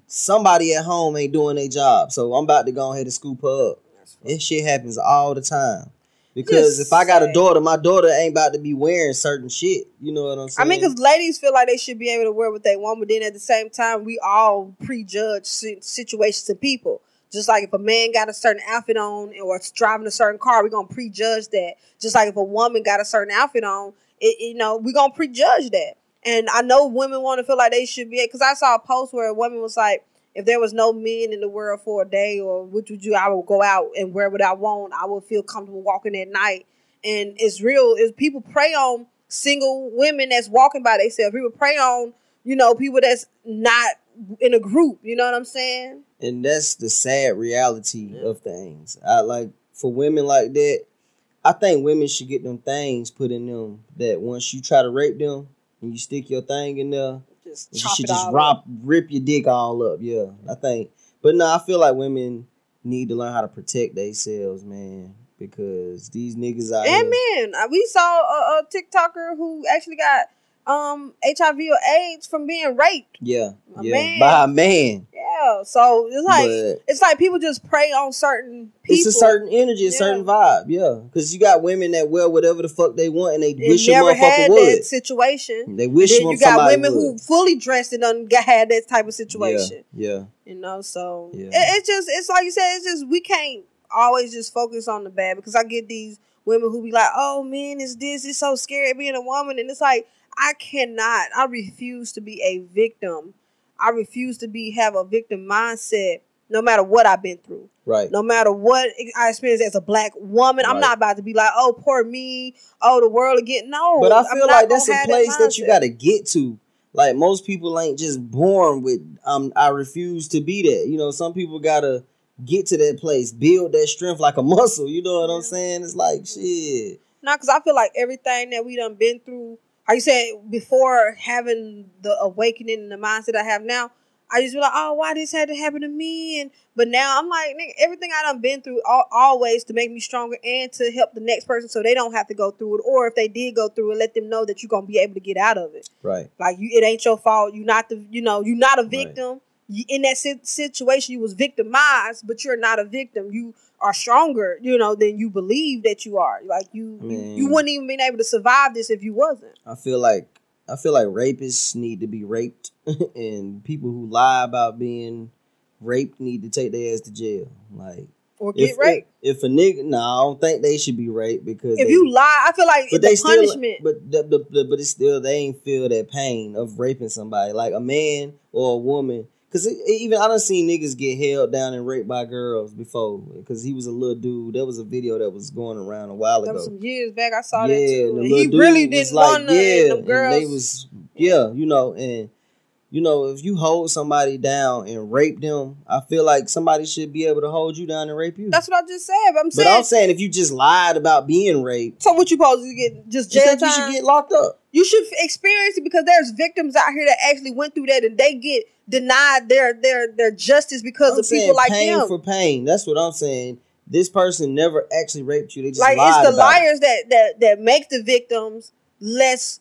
somebody at home ain't doing their job. So I'm about to go ahead and scoop her up. This shit happens all the time. Because Just if I got a daughter, my daughter ain't about to be wearing certain shit. You know what I'm saying? I mean, because ladies feel like they should be able to wear what they want, but then at the same time, we all prejudge situations and people. Just like if a man got a certain outfit on or driving a certain car, we're gonna prejudge that. Just like if a woman got a certain outfit on, it, you know, we're gonna prejudge that. And I know women want to feel like they should be because I saw a post where a woman was like, if there was no men in the world for a day, or which would you, I would go out and wear what I want. I would feel comfortable walking at night. And it's real. Is people prey on single women that's walking by themselves. People prey on, you know, people that's not in a group. You know what I'm saying? And that's the sad reality yeah. of things. I like for women like that. I think women should get them things put in them that once you try to rape them and you stick your thing in there, just you should just rip, rip your dick all up. Yeah, I think. But no, I feel like women need to learn how to protect themselves, man because these niggas out and here. man, we saw a, a TikToker who actually got um HIV or AIDS from being raped. Yeah, a yeah, man. by a man. Yeah, so it's like but it's like people just prey on certain people. It's a certain energy, a yeah. certain vibe. Yeah, because you got women that wear whatever the fuck they want, and they it wish never had would. that situation. They wish then you got women would. who fully dressed and done had that type of situation. Yeah, yeah. you know. So yeah. It, it's just it's like you said. It's just we can't always just focus on the bad because I get these women who be like, "Oh man, it's this. It's so scary being a woman," and it's like I cannot. I refuse to be a victim. I refuse to be have a victim mindset. No matter what I've been through, right? No matter what I experienced as a black woman, right. I'm not about to be like, "Oh, poor me." Oh, the world again. No, but I feel like that's a place that, that you got to get to. Like most people ain't just born with um I refuse to be that. You know, some people gotta get to that place, build that strength like a (laughs) muscle. You know what I'm saying? It's like shit. No, because I feel like everything that we done been through, you said before having the awakening and the mindset I have now, I just be like, oh, why this had to happen to me? And but now I'm like, nigga, everything I done been through, all, always to make me stronger and to help the next person so they don't have to go through it. Or if they did go through it, let them know that you're gonna be able to get out of it. Right. Like you, it ain't your fault. You're not the, you know, you're not a victim. Right in that situation you was victimized but you're not a victim you are stronger you know than you believe that you are like you I mean, you, wouldn't even been able to survive this if you wasn't i feel like i feel like rapists need to be raped (laughs) and people who lie about being raped need to take their ass to jail like or get if, raped. If, if, a nigga, no, I don't think they should be raped because if they, you lie, I feel like but the they punishment. Still, but the, the, the, but it's still they ain't feel that pain of raping somebody. Like a man or a woman Cause it, even I done seen niggas get held down and raped by girls before. Cause he was a little dude. There was a video that was going around a while ago. That was some years back. I saw yeah, that too. he really didn't like, want yeah, them girls. they was yeah, you know, and you know, if you hold somebody down and rape them, I feel like somebody should be able to hold you down and rape you. That's what I just said. But I'm saying, but I'm saying if you just lied about being raped, so what you supposed to get just jail time? You should get locked up. You should experience it because there's victims out here that actually went through that and they get denied their their their justice because I'm of people like pain them. for pain. That's what I'm saying. This person never actually raped you. They just like it's the liars that that that make the victims less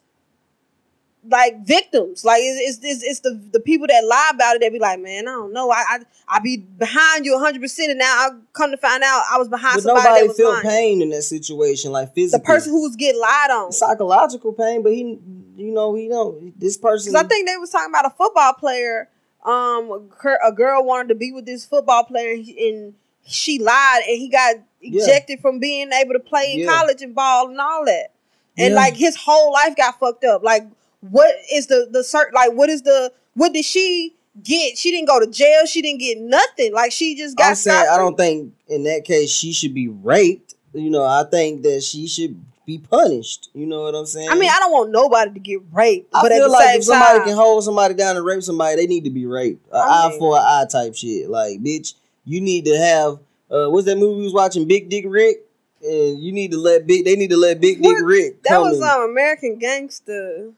like victims. Like it's, it's it's, the the people that lie about it. They be like, man, I don't know. I I, I be behind you 100, percent and now I come to find out I was behind but somebody. Nobody feel lying. pain in that situation, like physically. The person who was getting lied on, psychological pain, but he, you know, he don't. This person. Because I think they was talking about a football player um a girl wanted to be with this football player and she lied and he got ejected yeah. from being able to play in yeah. college and ball and all that. And yeah. like his whole life got fucked up. Like what is the the cert like what is the what did she get? She didn't go to jail. She didn't get nothing. Like she just got. I'm saying I don't think in that case she should be raped. You know, I think that she should be punished. You know what I'm saying? I mean, I don't want nobody to get raped. I but feel like if somebody time, can hold somebody down and rape somebody, they need to be raped. An eye for an eye type shit. Like, bitch, you need to have. Uh, what's that movie we was watching? Big Dick Rick. And you need to let big. They need to let Big what? Dick Rick. That was um American Gangster.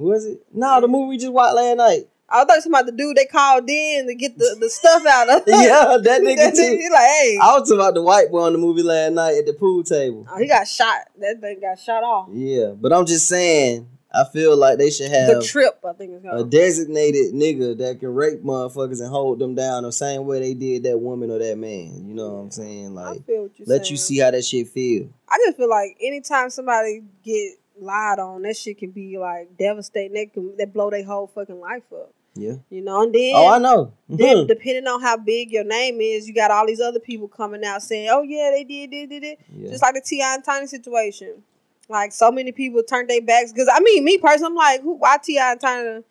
Was it? No, the movie we just watched last night. I thought about the dude they called in to get the, the stuff out of. (laughs) yeah, (laughs) that nigga that too. Like, hey. I was talking about the white boy on the movie last night at the pool table. Oh, he got shot. That thing got shot off. Yeah, but I'm just saying. I feel like they should have the trip. I think it's called. a designated nigga that can rape motherfuckers and hold them down the same way they did that woman or that man. You know what I'm saying? Like, let saying. you see how that shit feel. I just feel like anytime somebody get lied on, that shit can be like devastating. That can that blow their whole fucking life up. Yeah. You know, and then Oh, I know. then mm-hmm. depending on how big your name is, you got all these other people coming out saying, Oh yeah, they did, did, did it. Yeah. Just like the T.I. and Tiny situation. Like so many people turned their backs because I mean, me personally, I'm like, who? Why T.I. and Tiny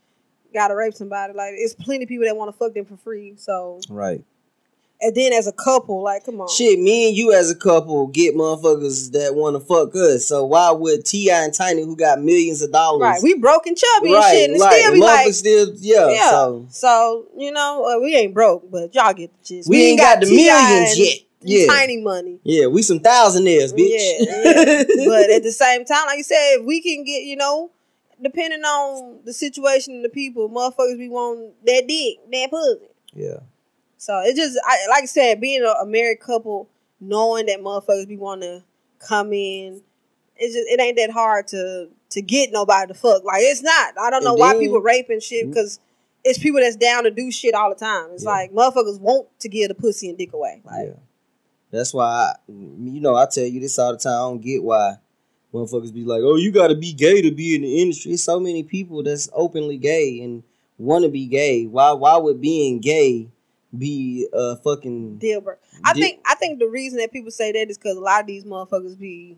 gotta rape somebody? Like, it's plenty of people that want to fuck them for free. So, Right. And then as a couple, like, come on, Shit, me and you as a couple get motherfuckers that want to fuck us. So why would T.I. and Tiny, who got millions of dollars, right? We broke and chubby and right, shit, and right, still be like, still, yeah. yeah. So So you know, uh, we ain't broke, but y'all get the gist. we, ain't got, the T.I. millions and yet. Yeah, Tiny money. yeah, we some thousandaires, bitch. Yeah, (laughs) yeah. but at the same time, like you said, if we can get, you know, depending on the situation and the people, motherfuckers be want that dick, that pussy. yeah, So it just, I, like I said, being a, a married couple, knowing that motherfuckers be want to come in, it's just it ain't that hard to to get nobody to fuck. Like it's not. I don't know And why then- people raping shit mm-hmm. because it's people that's down to do shit all the time. It's Yeah. like motherfuckers want to give the pussy and dick away. Like yeah. That's why, I, you know, I tell you this all the time. I don't get why motherfuckers be like, "Oh, you got to be gay to be in the industry." There's so many people that's openly gay and want to be gay. Why? Why would being gay be a fucking deal breaker. I Di- think I think the reason that people say that is because a lot of these motherfuckers be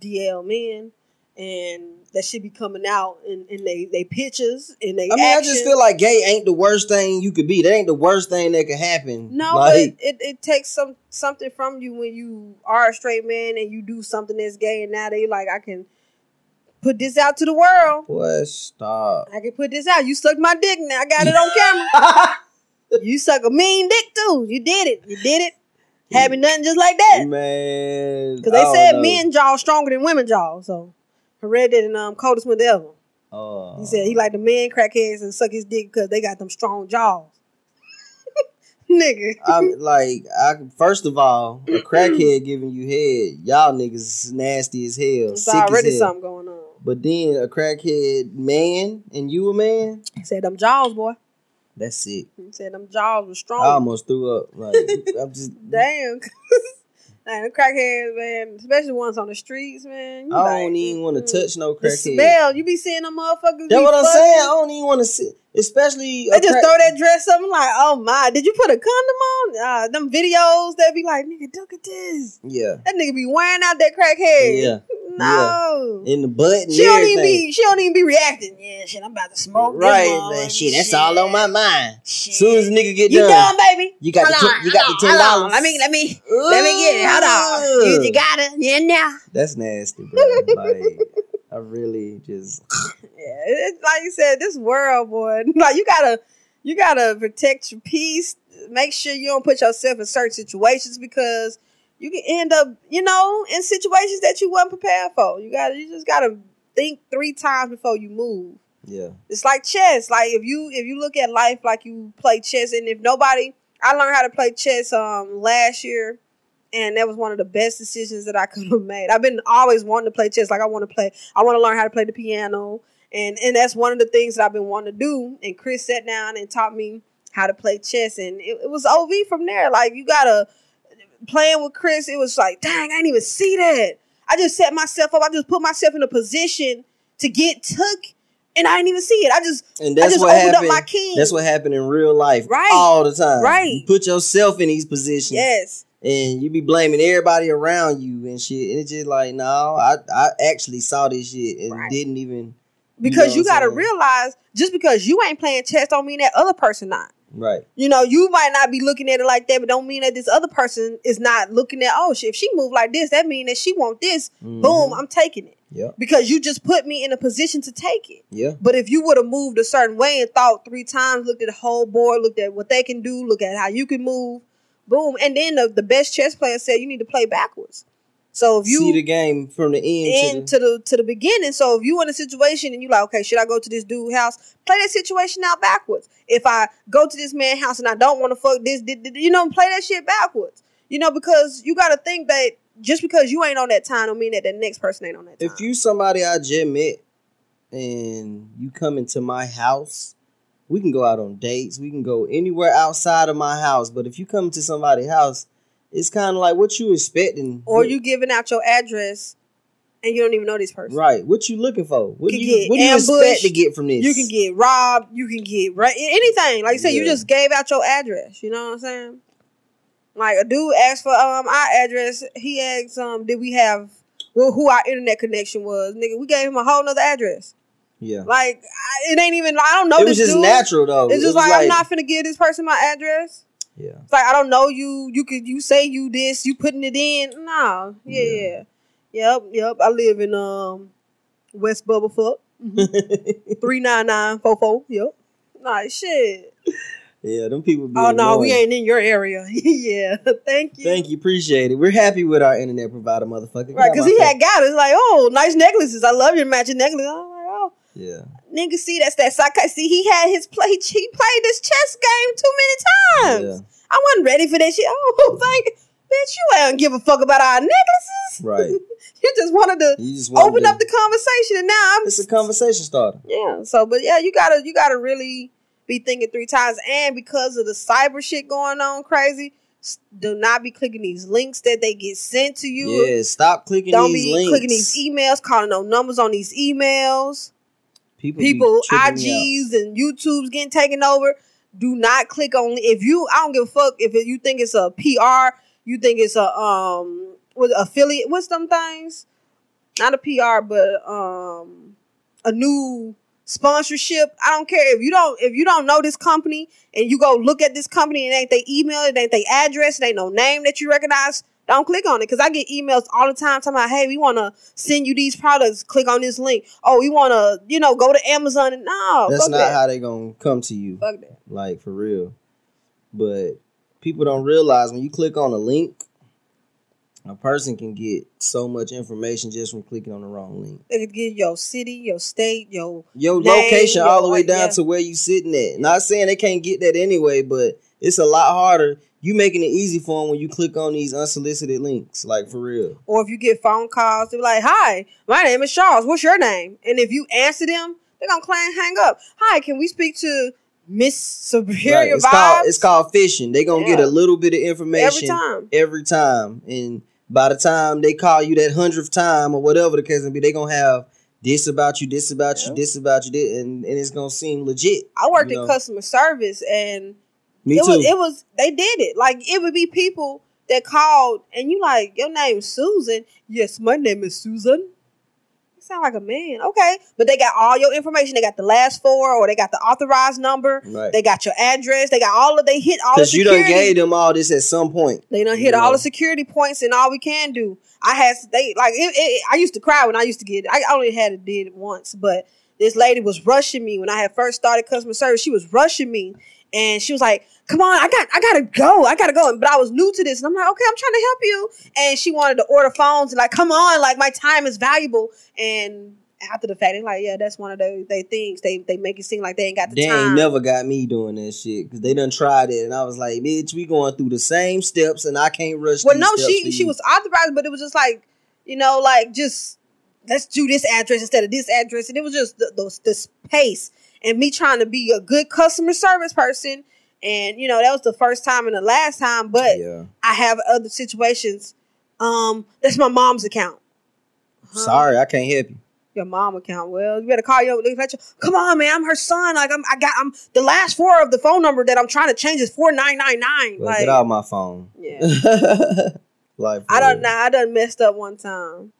DL men, and that shit be coming out in, in they they pictures and they. I mean, I just feel like gay ain't the worst thing you could be. That ain't the worst thing that could happen. no, like, but it, it takes some something from you when you are a straight man and you do something that's gay, and now they like I can put this out to the world. boy, stop. I can put this out. You sucked my dick now. I got it on (laughs) camera. You suck a mean dick too. You did it. You did it. Having nothing just like that. Man, Because they said know. men jaw stronger than women jaw. So I read that in um Coldest Winter Ever. Oh. He said he like the men crackheads and suck his dick because they got them strong jaws. (laughs) Nigga. I'm like, I first of all, a (clears throat) crackhead giving you head, y'all niggas is nasty as hell, There's already as hell. something going on. But then a crackhead man and you a man, He said them jaws, boy. That's sick. He said them jaws were strong. I almost threw up. Like I'm just, (laughs) Damn. (laughs) Man, the crackheads, man, especially ones on the streets, man. you I like, don't even want to touch no crackhead. smell, you be seeing them motherfuckers. That's what I'm fucking- saying. I don't even want to see, especially. They just crack- throw that dress up. I'm like, oh my, did you put a condom on? Uh, them videos that be like, nigga, look at this. Yeah, That nigga be wearing out that crackhead. yeah, No. in the butt and She don't even be she don't even be reacting. Yeah, shit, I'm about to smoke. right, man. Shit, that's all on my mind. Shit. Soon as nigga get You done, done, baby? you got the t- on, you got hold the ten dollars. Let me let me let me get it. Hold on. You, you got it. Yeah, now. That's nasty, bro. like, I really just. (laughs) Yeah, it's like you said, this world, boy. (laughs) Like you gotta, you gotta protect your peace. Make sure you don't put yourself in certain situations because you can end up, you know, in situations that you wasn't prepared for. You gotta, you just gotta think three times before you move. Yeah, It's like chess. Like if you if you look at life like you play chess, and if nobody, I learned how to play chess um last year, and that was one of the best decisions that I (laughs) could have made. I've been always wanting to play chess. Like I want to play, I want to learn how to play the piano, and and that's one of the things that I've been wanting to do. And Chris sat down and taught me how to play chess, and it, it was ov from there. Like you gotta playing with Chris. It was like, dang, I didn't even see that. I just set myself up. I just put myself in a position to get took, and I didn't even see it. I just and I that's just what opened happened. up my king. That's what happened in real life, Right. All the time, Right. You put yourself in these positions, Yes. and you be blaming everybody around you and shit. And it's just like, no, I I actually saw this shit and Right. didn't even. Because you, know what I'm gotta realize just because you ain't playing chess don't mean that other person not. Right. You know, you might not be looking at it like that, but don't mean that this other person is not looking at, oh shit, if she move like this, that mean that she want this. Boom, Mhm. I'm taking it. Yeah. Because you just put me in a position to take it. Yeah. But if you would have moved a certain way and thought three times, looked at the whole board, looked at what they can do, look at how you can move, boom. And then the, the best chess player said you need to play backwards. So if you see the game from the end, end to to the to the beginning. So if you in a situation and you like, okay, should I go to this dude house? Play that situation out backwards. If I go to this man house and I don't want to fuck this, this, this, you know, play that shit backwards. You know, because you got to think that just because you ain't on that time, don't mean that the next person ain't on that time. if you somebody I just met and you come into my house, we can go out on dates. We can go anywhere outside of my house. But if you come to somebody's house, it's kind of like what you expecting, or you giving out your address and you don't even know this person. right? What you looking for? What do you get what do you expect to get from this? You can get robbed. You can get right anything. Like you said, you just gave out your address. You know what I'm saying? Like a dude asked for um our address. He asked um did we have well, who our internet connection was. Nigga, we gave him a whole nother address. Yeah. Like I, it ain't even. I don't know. it this was just dude. natural though. It's It just was like, I'm not finna give this person my address. Yeah. It's like I don't know you. You could you say you this, you putting it in. No. Yeah, Yeah. yeah. Yep, yep. I live in um West Bubblefuck. (laughs) Three nine nine four four. Yep. Like shit. yeah, them people be Oh no, we ain't in your area. (laughs) yeah. Thank you. Thank you, appreciate it. We're happy with our internet provider, motherfucker. Right, because he had got it. It's like, oh, nice necklaces. I love your matching necklace. Oh, Yeah. nigga, see that's that Sakai. See, he had his play. He played this chess game too many times. Yeah. I wasn't ready for that shit. (laughs) Oh, thank bitch, you ain't give a fuck about our necklaces. Right. (laughs) You just wanted to just wanted open to- up the conversation, and now I'm It's a conversation starter. yeah. So, but yeah, you gotta you gotta really be thinking three times, and because of the cyber shit going on crazy, do not be clicking these links that they get sent to you. Yeah, stop clicking Don't these be links. clicking these emails, calling no numbers on these emails. People, People, IGs and YouTube's getting taken over. Do not click on if you. I don't give a fuck if it, you think it's a PR. You think it's a um what affiliate? What's them things? Not a PR, but um a new sponsorship. I don't care if you don't if you don't know this company and you go look at this company and ain't they email, it ain't they address, it ain't no name that you recognize. Don't click on it because I get emails all the time talking about, hey, we want to send you these products. Click on this link. Oh, we want to, you know, go to Amazon. And no, That's not that. how they gonna come to you. fuck that. Like for real. But people don't realize when you click on a link, a person can get so much information just from clicking on the wrong link. They could get your city, your state, your Your Name, location all the way down yeah. to where you sitting at. Not saying they can't get that anyway, but it's a lot harder. You making it easy for them when you click on these unsolicited links, like for real. or if you get phone calls, they're like, "Hi, my name is Charles. What's your name?" And if you answer them, they're gonna claim hang up. Hi, can we speak to Miss Superior Right, It's Vibes? called it's called phishing. They gonna get a little bit of information every time. every time. And by the time they call you that hundredth time or whatever the case may be, they gonna have this about you, this about Yeah. you, this about you, this, and, and it's gonna seem legit. I worked in know. customer service, and Me it too. was it was they did it. Like it would be people that called, and you like your name's Susan. Yes, my name is Susan. You sound like a man, okay? But they got all your information. They got the last four, or they got the authorized number. right. They got your address. They got all of they hit all the Because you done gave them all this at some point. They done hit You all know. the security points, and all we can do. I had they like it, it, I used to cry when I used to get. it. I only had it did it once, but this lady was rushing me when I had first started customer service. She was rushing me, and she was like, "Come on, I got, I gotta go, I gotta go." But I was new to this, and I'm like, "Okay, I'm trying to help you." And she wanted to order phones, and like, "Come on, like my time is valuable." And after the fact, they're like, "Yeah, that's one of their they things. They they make it seem like they ain't got the They time." They ain't never got me doing that shit because they done tried it, and I was like, "Bitch, we going through the same steps, and I can't rush." Well, no, she she was authorized, but it was just like, you know, like just let's do this address instead of this address, and it was just the the, the pace and me trying to be a good customer service person, and you know that was the first time and the last time, but Yeah, I have other situations. Um, that's my mom's account. Huh? sorry, I can't help you. Your mom account. Well, you better call your. Come on, man. I'm her son. Like I'm. I got. I'm the last four of the phone number that I'm trying to change is four nine nine nine. Like get off my phone. yeah. (laughs) like I don't know. I done messed up one time,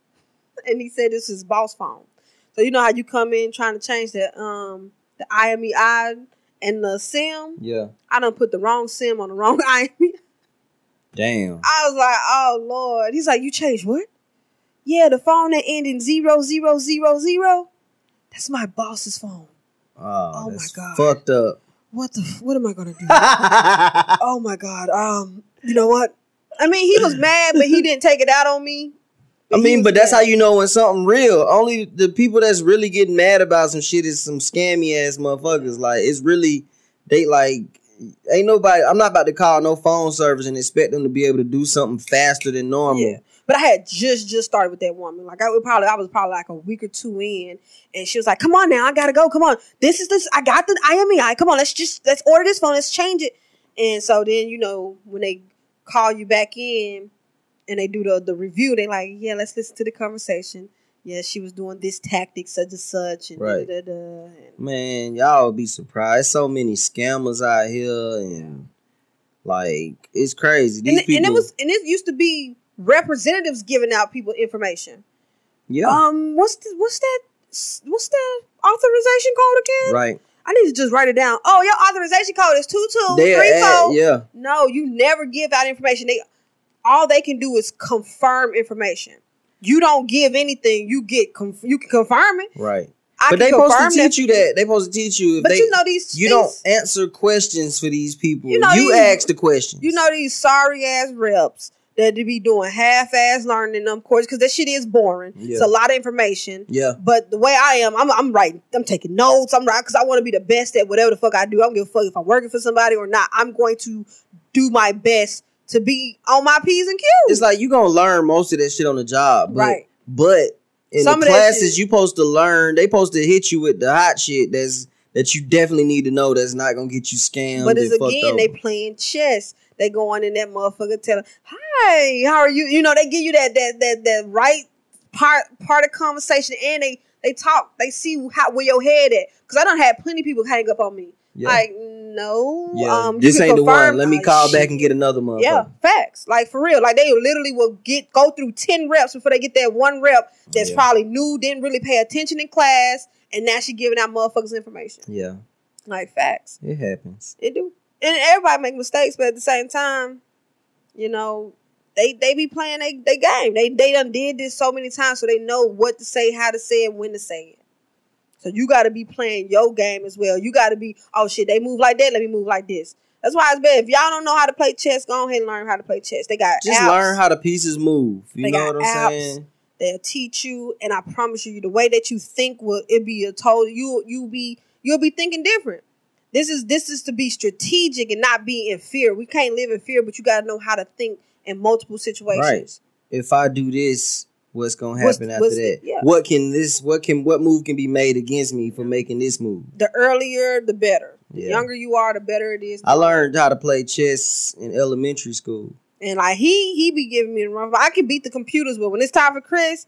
and he said this is boss phone. So you know how you come in trying to change that. um the IMEI and the SIM. Yeah, I done put the wrong SIM on the wrong (laughs) IMEI. damn. I was like, oh lord. He's like, you changed what? Yeah, the phone that ended in zero zero zero zero. That's my boss's phone. Oh, Oh my God. fucked up. What the? What am I gonna do? (laughs) Oh my god. Um, you know what? I mean, he was mad, but he didn't take it out on me. He mean, but that's how you know when something real. Only the people that's really getting mad about some shit is some scammy ass motherfuckers. Like it's really they like ain't nobody. I'm not about to call no phone service and expect them to be able to do something faster than normal. Yeah. But I had just just started with that woman. Like I would probably I was probably like a week or two in, and she was like, "Come on now, I gotta go. Come on, this is this. I got the IMEI. Come on, let's just let's order this phone. Let's change it." And so then you know when they call you back in and they do the the review, they like, "Yeah, let's listen to the conversation." Yeah, she was doing this tactic, such and such, and Right. da, da, da, and Man, y'all would be surprised. So many scammers out here, and like it's crazy. These and, people, and it was and it used to be representatives giving out people information. Yeah. Um, what's the, what's that? What's the authorization code again? right. I need to just write it down. Oh, your authorization code is two two three four. yeah. No, you never give out information. They all they can do is confirm information. You don't give anything. You get conf- you can confirm it. Right. I but they supposed to teach you that. They supposed to teach you But they you know these. you these- don't answer questions for these people. You You, these- ask the questions. You know these sorry ass reps that to be doing half ass learning in them courses because that shit is boring. Yeah. It's a lot of information. Yeah. But the way I am, I'm, I'm writing, I'm taking notes. I'm writing because I want to be the best at whatever the fuck I do. I don't give a fuck if I'm working for somebody or not. I'm going to do my best to be on my p's and q's. It's like you gonna learn most of that shit on the job. But, Right. But in Some the classes you supposed to learn, they supposed to hit you with the hot shit that's that you definitely need to know that's not gonna get you scammed. But it's again, they playing chess. They go on in that motherfucker telling, "Hi, how are you?" You know, they give you that that that that right part part of conversation, and they they talk. They see how where your head at. Because I don't have plenty of people hang up on me. Yeah. Like, no, yeah. um, this ain't the one. Let me call shit. back and get another motherfucker. Yeah, facts. Like for real. Like they literally will get go through ten reps before they get that one rep that's Yeah. probably new, didn't really pay attention in class, and now she giving out motherfuckers information. Yeah. Like facts. It happens. It do. And everybody make mistakes, but at the same time, you know, they they be playing they, they game. They they done did this so many times, so they know what to say, how to say it, when to say it. So you gotta be playing your game as well. You gotta be, oh shit, they move like that, let me move like this. That's why it's bad. If y'all don't know how to play chess, go ahead and learn how to play chess. They got Just apps. learn how the pieces move. You They know got what I'm apps. saying? They'll teach you, and I promise you, the way that you think will it be a total you you be you'll be thinking different. This is this is to be strategic and not be in fear. We can't live in fear, but you got to know how to think in multiple situations. If I do this, what's gonna What's- happen after what's that? yeah. What can this? What can? What move can be made against me for making this move? The earlier, the better. The Yeah. younger you are, the better it is. I learned how to play chess in elementary school. and like he he be giving me the run. I can beat the computers, but when it's time for Chris,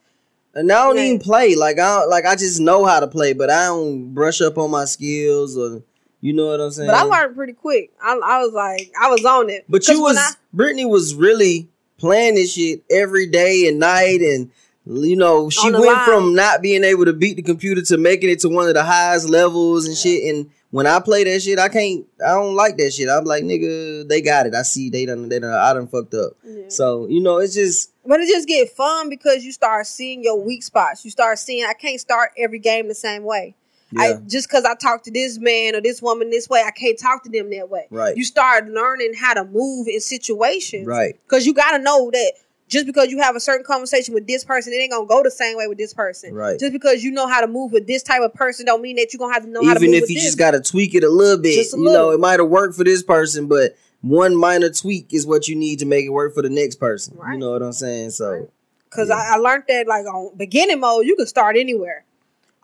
And I don't Man. even play. Like I don't, like I just know how to play, but I don't brush up on my skills or you know what I'm saying. but I learned pretty quick. I, I was like, I was on it. But you was I- Brittany was really playing this shit every day and night, and you know she went line. from not being able to beat the computer to making it to one of the highest levels and shit. And when I play that shit, I can't. I don't like that shit. I'm like, nigga, they got it. I see they done. They done. I done fucked up. Yeah. So you know, it's just But it just get fun because you start seeing your weak spots. You start seeing I can't start every game the same way. I just because I talk to this man or this woman this way, I can't talk to them that way. right, You start learning how to move in situations, right, Because you got to know that just because you have a certain conversation with this person, it ain't gonna go the same way with this person. right. Just because you know how to move with this type of person, don't mean that you're gonna have to know how to Even if you this. just got to tweak it a little bit, a you know, it might have worked for this person, but one minor tweak is what you need to make it work for the next person. Right. You know what I'm saying? So. Right. Cause Yeah. I, I learned that like on beginning mode, you can start anywhere.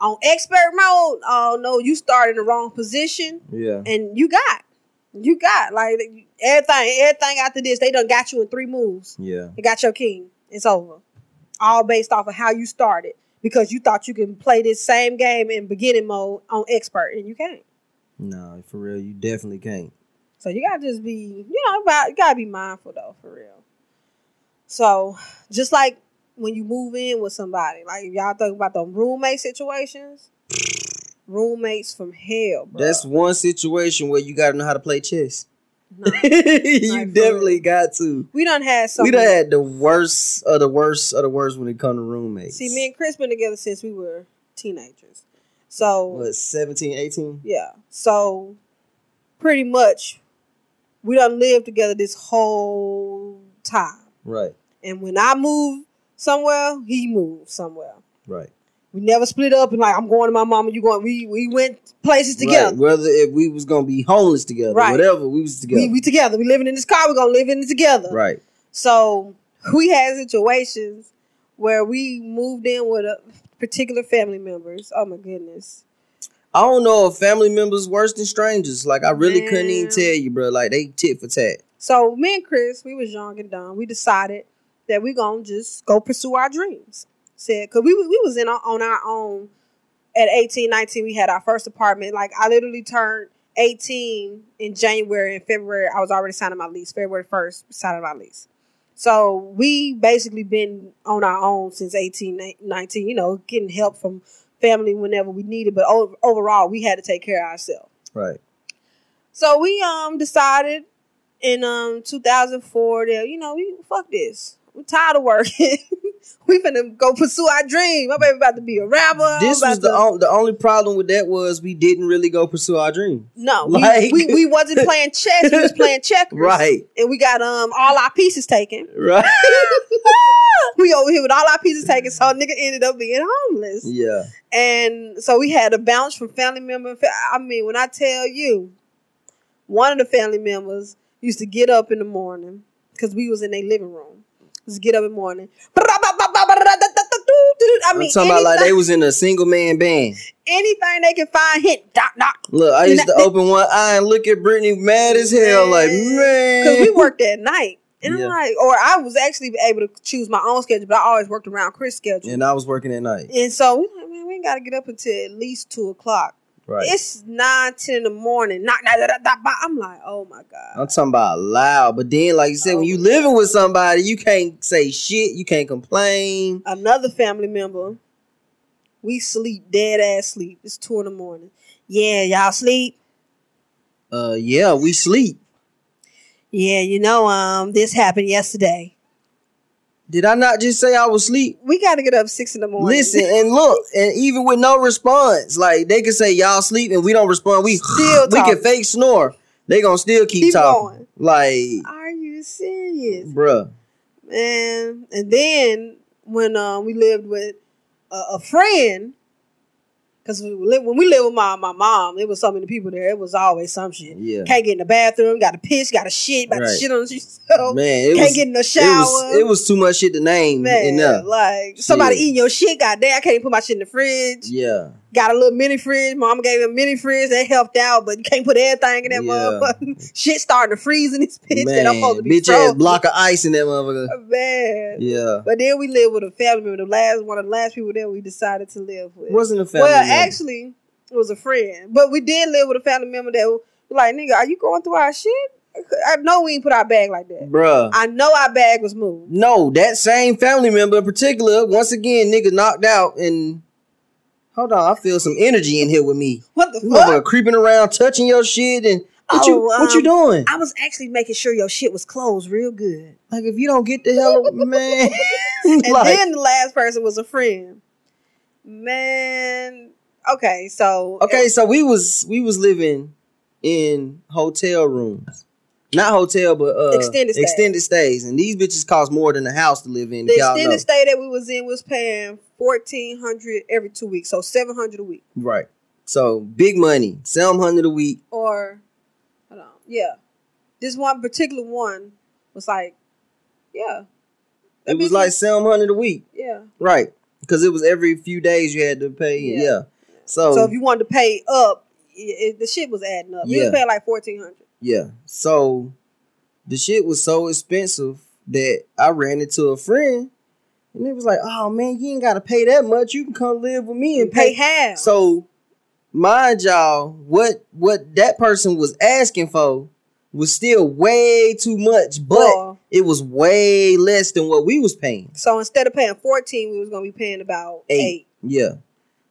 On expert mode, oh no, you start in the wrong position Yeah. and you got, you got like everything, everything after this, they done got you in three moves. Yeah. They got your king. It's over. All based off of how you started because you thought you can play this same game in beginning mode on expert and you can't. No, for real, you definitely can't. So you gotta just be, you know, about you gotta be mindful though, for real. So just like when you move in with somebody, like if y'all think about the roommate situations, roommates from hell, bro. That's one situation where you gotta know how to play chess. (laughs) No. you definitely real. got to. we done had some. we done had the worst of the worst of the worst when it comes to roommates. See, me and Chris been together since we were teenagers. So what 17, 18? yeah, so pretty much we done lived together this whole time. Right, And when I moved somewhere, he moved somewhere. right. We never split up and like I'm going to my mama, you going. We we went places together. Right. Whether if we was gonna be homeless together, Right. whatever, we was together. We we together. We living in this car. We gonna live in it together. right. So we had situations where we moved in with a particular family members. Oh my goodness. I don't know if family members worse than strangers. Like I really couldn't even tell you, bro. Like they tit for tat. So me and Chris, we was young and dumb. We decided that we're gonna just go pursue our dreams. Said, cause we we was in our, on our own at 18, 19. We had our first apartment. Like I literally turned 18 in January and February. I was already signing my lease. February 1st, signing my lease. So we basically been on our own since eighteen nineteen. You know, getting help from family whenever we needed, but overall we had to take care of ourselves. Right. So we um decided in um 2004 that you know we fuck this. We're tired of working. (laughs) we finna go pursue our dream. My baby about to be a rapper. This was the to- on, the only problem with that was we didn't really go pursue our dream. no. (laughs) like- we, we we wasn't playing chess. We was playing (laughs) checkers. Right. And we got um all our pieces taken. Right. we over here with all our pieces taken. So nigga ended up being homeless. yeah. And so we had a bounce from family member. I mean, when I tell you, one of the family members used to get up in the morning because we was in their living room. Just get up in the morning. I I'm mean, talking about like they was in a single man band. anything they can find, hit knock knock. Look, I used to open one eye and look at Brittany mad as hell, like man. Because we worked at night. And Yeah. I'm like, or I was actually able to choose my own schedule, but I always worked around Chris' schedule. and I was working at night. And so we we ain't got to get up until at least two o'clock. Right. It's nine, ten in the morning. Knock, knock, knock, knock, knock. I'm like, oh my god. I'm talking about loud, but then like you said, when you living with somebody, you can't say shit, you can't complain. Another family member, we sleep dead ass sleep. It's two in the morning. Yeah, y'all sleep. Uh, yeah, we sleep. Yeah, you know, um, this happened yesterday. Did I not just say I was asleep? We got to get up six in the morning. Listen and look, and even with no response, like they can say y'all sleep and we don't respond. We Still we can fake snore. They gonna still keep, Keep talking. going. Like, Are you serious, bruh. man? And then when um, we lived with a, a friend, because we li- when we lived with my my mom, there was so many people there. It was always some shit. Yeah. Can't get in the bathroom. Got to piss. Got to shit. Got to shit on yourself. Man, it Can't was, get in the it shower. was it was too much shit to name Man, enough. like somebody eating your shit. Goddamn, I can't even put my shit in the fridge. Yeah. Got a little mini fridge. Mama gave me a mini fridge that helped out, but you can't put everything in that Yeah. motherfucker. (laughs) shit starting to freeze in this bitch that I'm Man, supposed to be bitch ass block of ice in that motherfucker. (laughs) Man. Yeah. But then we lived with a family member. The last one of the last people that we decided to live with. Wasn't a family. well, member. actually, it was a friend. But we did live with a family member that was like, nigga, are you going through our shit? I know we ain't put our bag like that. bruh. I know our bag was moved. No, that same family member in particular, once again, nigga knocked out and hold on, I feel some energy in here with me. What the You fuck? creeping around, touching your shit, and what you Oh, what you um, doing? I was actually making sure your shit was closed real good. Like if you don't get the hell (laughs) man, And (laughs) like, then the last person was a friend. Man, okay, so okay, so we was we was living in hotel rooms. Not hotel, but uh, Extended stays. extended stays, and these bitches cost more than a house to live in. the y'all know. extended stay that we was in was paying fourteen hundred every two weeks, so seven hundred a week. right? So big money, seven hundred a week. Or, hold on, yeah, this one particular one was like, yeah, That It was like seven hundred a week. yeah. Right. Because it was every few days you had to pay. Yeah. Yeah. So, So if you wanted to pay up, it, it- the shit was adding up. You Yeah. was paying like fourteen hundred. Yeah. So the shit was so expensive that I ran into a friend and it was like, oh man, you ain't gotta pay that much. You can come live with me and pay pay. half. So mind y'all, what what that person was asking for was still way too much, but Well, it was way less than what we was paying. so instead of paying fourteen, we was gonna be paying about Eight. eight. Yeah.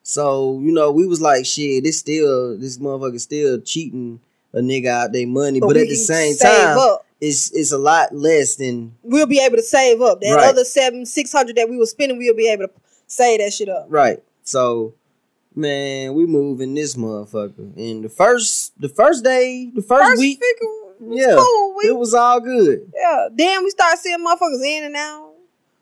So, you know, we was like, shit, this still this motherfucker still cheating a nigga out their money. But, we at the same time, up. it's it's a lot less than we'll be able to save up that Right. other seven six hundred that we were spending. We'll be able to save that shit up. right. So man, we moving this motherfucker. And the first the first day, the first, First week, yeah, cool. We, it was all good. yeah. Then we start seeing motherfuckers in and out.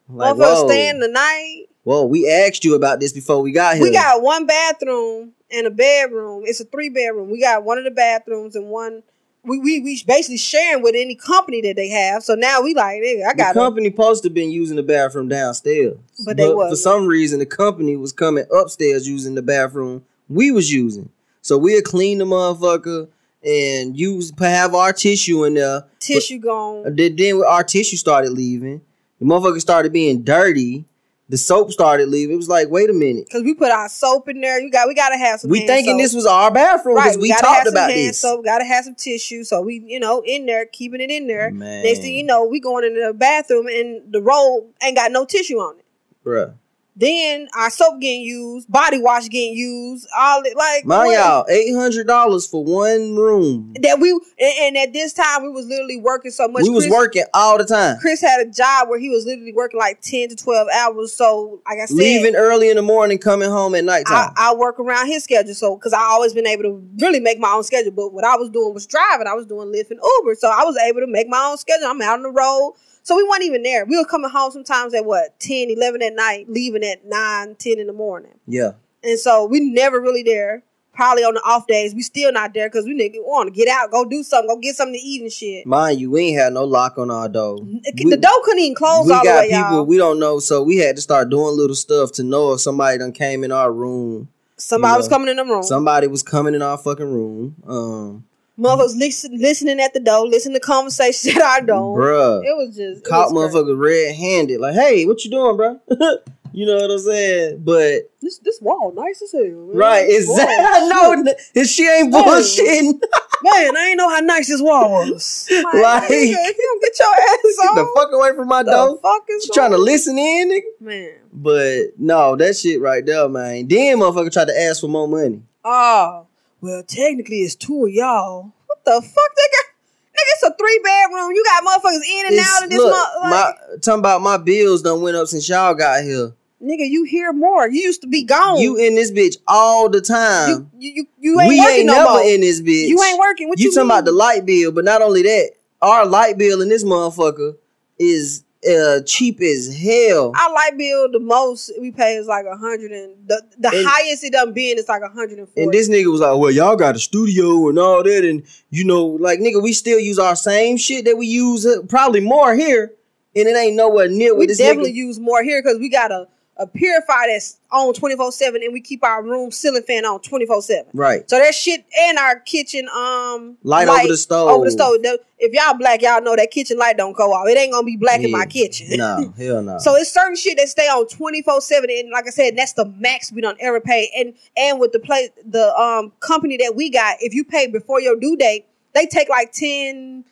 Like, motherfuckers whoa, staying the night. whoa, we asked you about this before we got here. We got one bathroom and a bedroom. It's a three bedroom. We got one of the bathrooms and one. We we we basically sharing with any company that they have. So now we like, nigga, I got to company supposed to been using the bathroom downstairs, But they for wasn't. some reason the company was coming upstairs using the bathroom we was using. So we'll clean the motherfucker and use have our tissue in there. tissue gone. Then, then our tissue started leaving. The motherfucker started being dirty, The soap started leaving. It was like, wait a minute. Cause we put our soap in there. You got we gotta have some. We thinking soap. this was our bathroom because right. we gotta talked about hand this. soap. Gotta have some tissue. So we, you know, in there, keeping it in there. Man, Next thing you know, we going into the bathroom and the roll ain't got no tissue on it. bruh. Then our soap getting used, body wash getting used, all it like Mind what- y'all, eight hundred dollars for one room. that we and, and at this time we was literally working so much. we was Chris, working all the time, Chris had a job where he was literally working like ten to twelve hours. So like I said, leaving early in the morning, coming home at I, nighttime. I work around his schedule. So because I always been able to really make my own schedule. But what I was doing was driving. I was doing Lyft and Uber. So I was able to make my own schedule. I'm out on the road. So we weren't even there. We were coming home sometimes at what 10, 11 at night, leaving at 9, 10 in the morning. yeah, And so we never really there. Probably on the off days, we still not there because we nigga want to get out, go do something, go get something to eat and shit. mind you, we ain't had no lock on our door. the door couldn't even close we all the got way, people y'all. we don't know, so we had to start doing little stuff to know if somebody done came in our room. Somebody you was coming in the room. Somebody was coming in our fucking room. Um, Motherfuckers listen, listening at the door, listening to conversations at our door. bruh, It was just it caught was motherfuckers red handed. Like, hey, what you doing, bro? (laughs) you know what I'm saying? But This this wall nice as hell. Man. right, exactly. (laughs) no, and she ain't bullshitting. (laughs) Man, I ain't know how nice this wall was. Like, Like- nigga, you don't get your ass Get on, the fuck away from my the door. fuck is She trying to listen in, nigga. Man. But no, that shit right there, man. Then motherfucker tried to ask for more money. Oh, well, technically it's two of y'all. What the fuck, nigga? Nigga, it's a three bedroom. You got motherfuckers in and It's- out of this look, month. Like, my talking about my bills done went up since y'all got here. nigga, you hear more. You used to be gone. You in this bitch all the time. you, you, you, you ain't we working ain't no never more. in this bitch. You ain't working. What you you, talking about the light bill, but not only that, our light bill in this motherfucker is uh, cheap as hell. Our light bill, the most we pay is like a hundred and the, the And- highest it done been is like a hundred and forty. And this nigga was like, "Well, y'all got a studio and all that, and you know, like nigga, we still use our same shit that we use, uh, probably more here, and it ain't nowhere near we definitely nigga." use more here because we got a, a purifier that's on 24 7 and we keep our room ceiling fan on 24 7 Right, so that shit and our kitchen um light, over the stove. over the stove. if y'all black y'all know that kitchen light don't go off. It ain't gonna be black in my kitchen. No, (laughs) hell no. so it's certain shit that stay on 24 7 and like i said that's the max we don't ever pay and and with the play the um company that we got if you pay before your due date they take like 10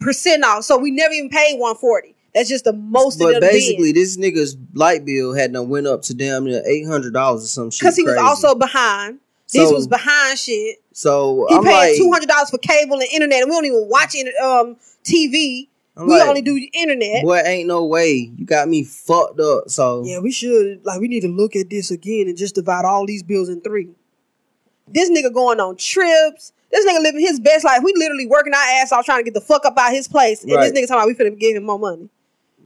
percent off. So we never even paid 140 that's just the most but basically, this nigga's light bill had done went up to damn near eight hundred dollars or some shit. because he was crazy. also behind. This was behind shit. so He I'm paid like, two hundred dollars for cable and internet, and we don't even watch it, um TV. I'm we like, only do internet. boy, ain't no way you got me fucked up. So Yeah, we should like we need to look at this again and just divide all these bills in three. This nigga going on trips. This nigga living his best life. We literally working our ass off trying to get the fuck up out his place, and Right. this nigga talking about we finna give him more money.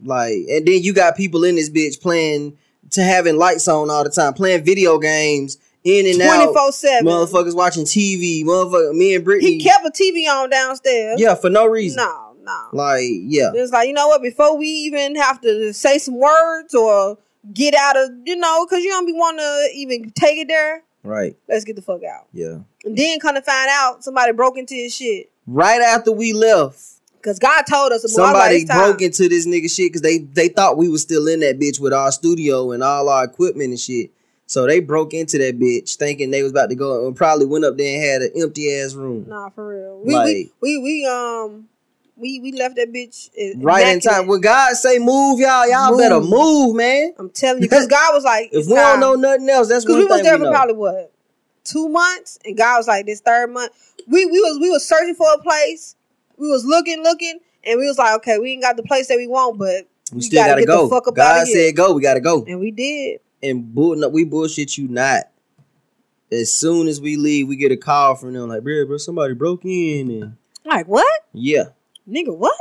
Like, and then you got people in this bitch playing to having lights on all the time, playing video games in and Twenty out. four seven. Motherfuckers watching TV. Motherfucker, me and Brittany. He kept a TV on downstairs. yeah, for no reason. No, no. Like, yeah, It's like, you know what, before we even have to say some words or get out of, you know, because you don't be wanting to even take it there, right, let's get the fuck out. yeah. And then kind of find out somebody broke into his shit. Right after we left, Because God told us, somebody like, it's time. broke into this nigga shit because they they thought we was still in that bitch with our studio and all our equipment and shit. So they broke into that bitch thinking they was about to go and probably went up there and had an empty ass room. Nah, for real. We, Like- we, we, we, um, we, we left that bitch Right in time. When God say move, y'all, y'all Move. better move, man. I'm telling you, because (laughs) God was like, If we time. don't know nothing else, that's Because we was there for probably what two months, and God was like, "This third month, we we was we was searching for a place. We was looking, looking, and we was like, okay, we ain't got the place that we want, but we we still gotta gotta, get the go. fuck up God said go. We gotta go. and we did. And bull, no, we bullshit you not. As soon as we leave, we get a call from them like, bro, bro, somebody broke in, and Like what, yeah, nigga? What?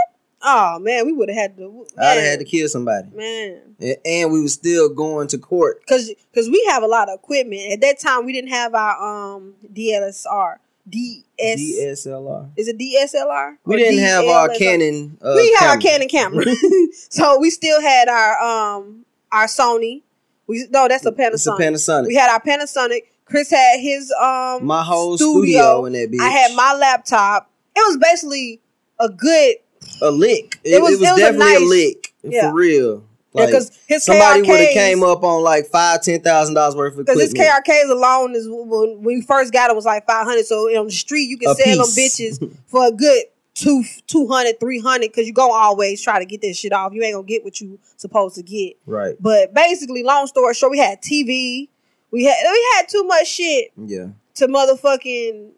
Oh man, we would have had to. I'd have had to kill somebody. Man, A- and we was still going to court. because because we have a lot of equipment. At that time, we didn't have our um DLSR. DS DSLR. is it DSLR? We didn't have our? Canon. Uh, we had our. Canon camera, (laughs) (laughs) so we still had our um our Sony. We no, that's a Panasonic. It's a Panasonic. We had our Panasonic. Chris had his um my whole studio, in that bitch. I had my laptop. It was basically a good. a lick. It, It was- it was, it was definitely a, nice- lick yeah. for real. Like because his somebody would have came up on like five, ten thousand dollars worth of Because his. KRKs alone is when we first got it was like 500. So on the street, you can A sell them bitches (laughs) for a good two, 200, 300 because you gonna always try to get that shit off. You ain't gonna get what you supposed to get. Right. But basically, long story short, we had TV. We had we had too much shit Yeah. to motherfucking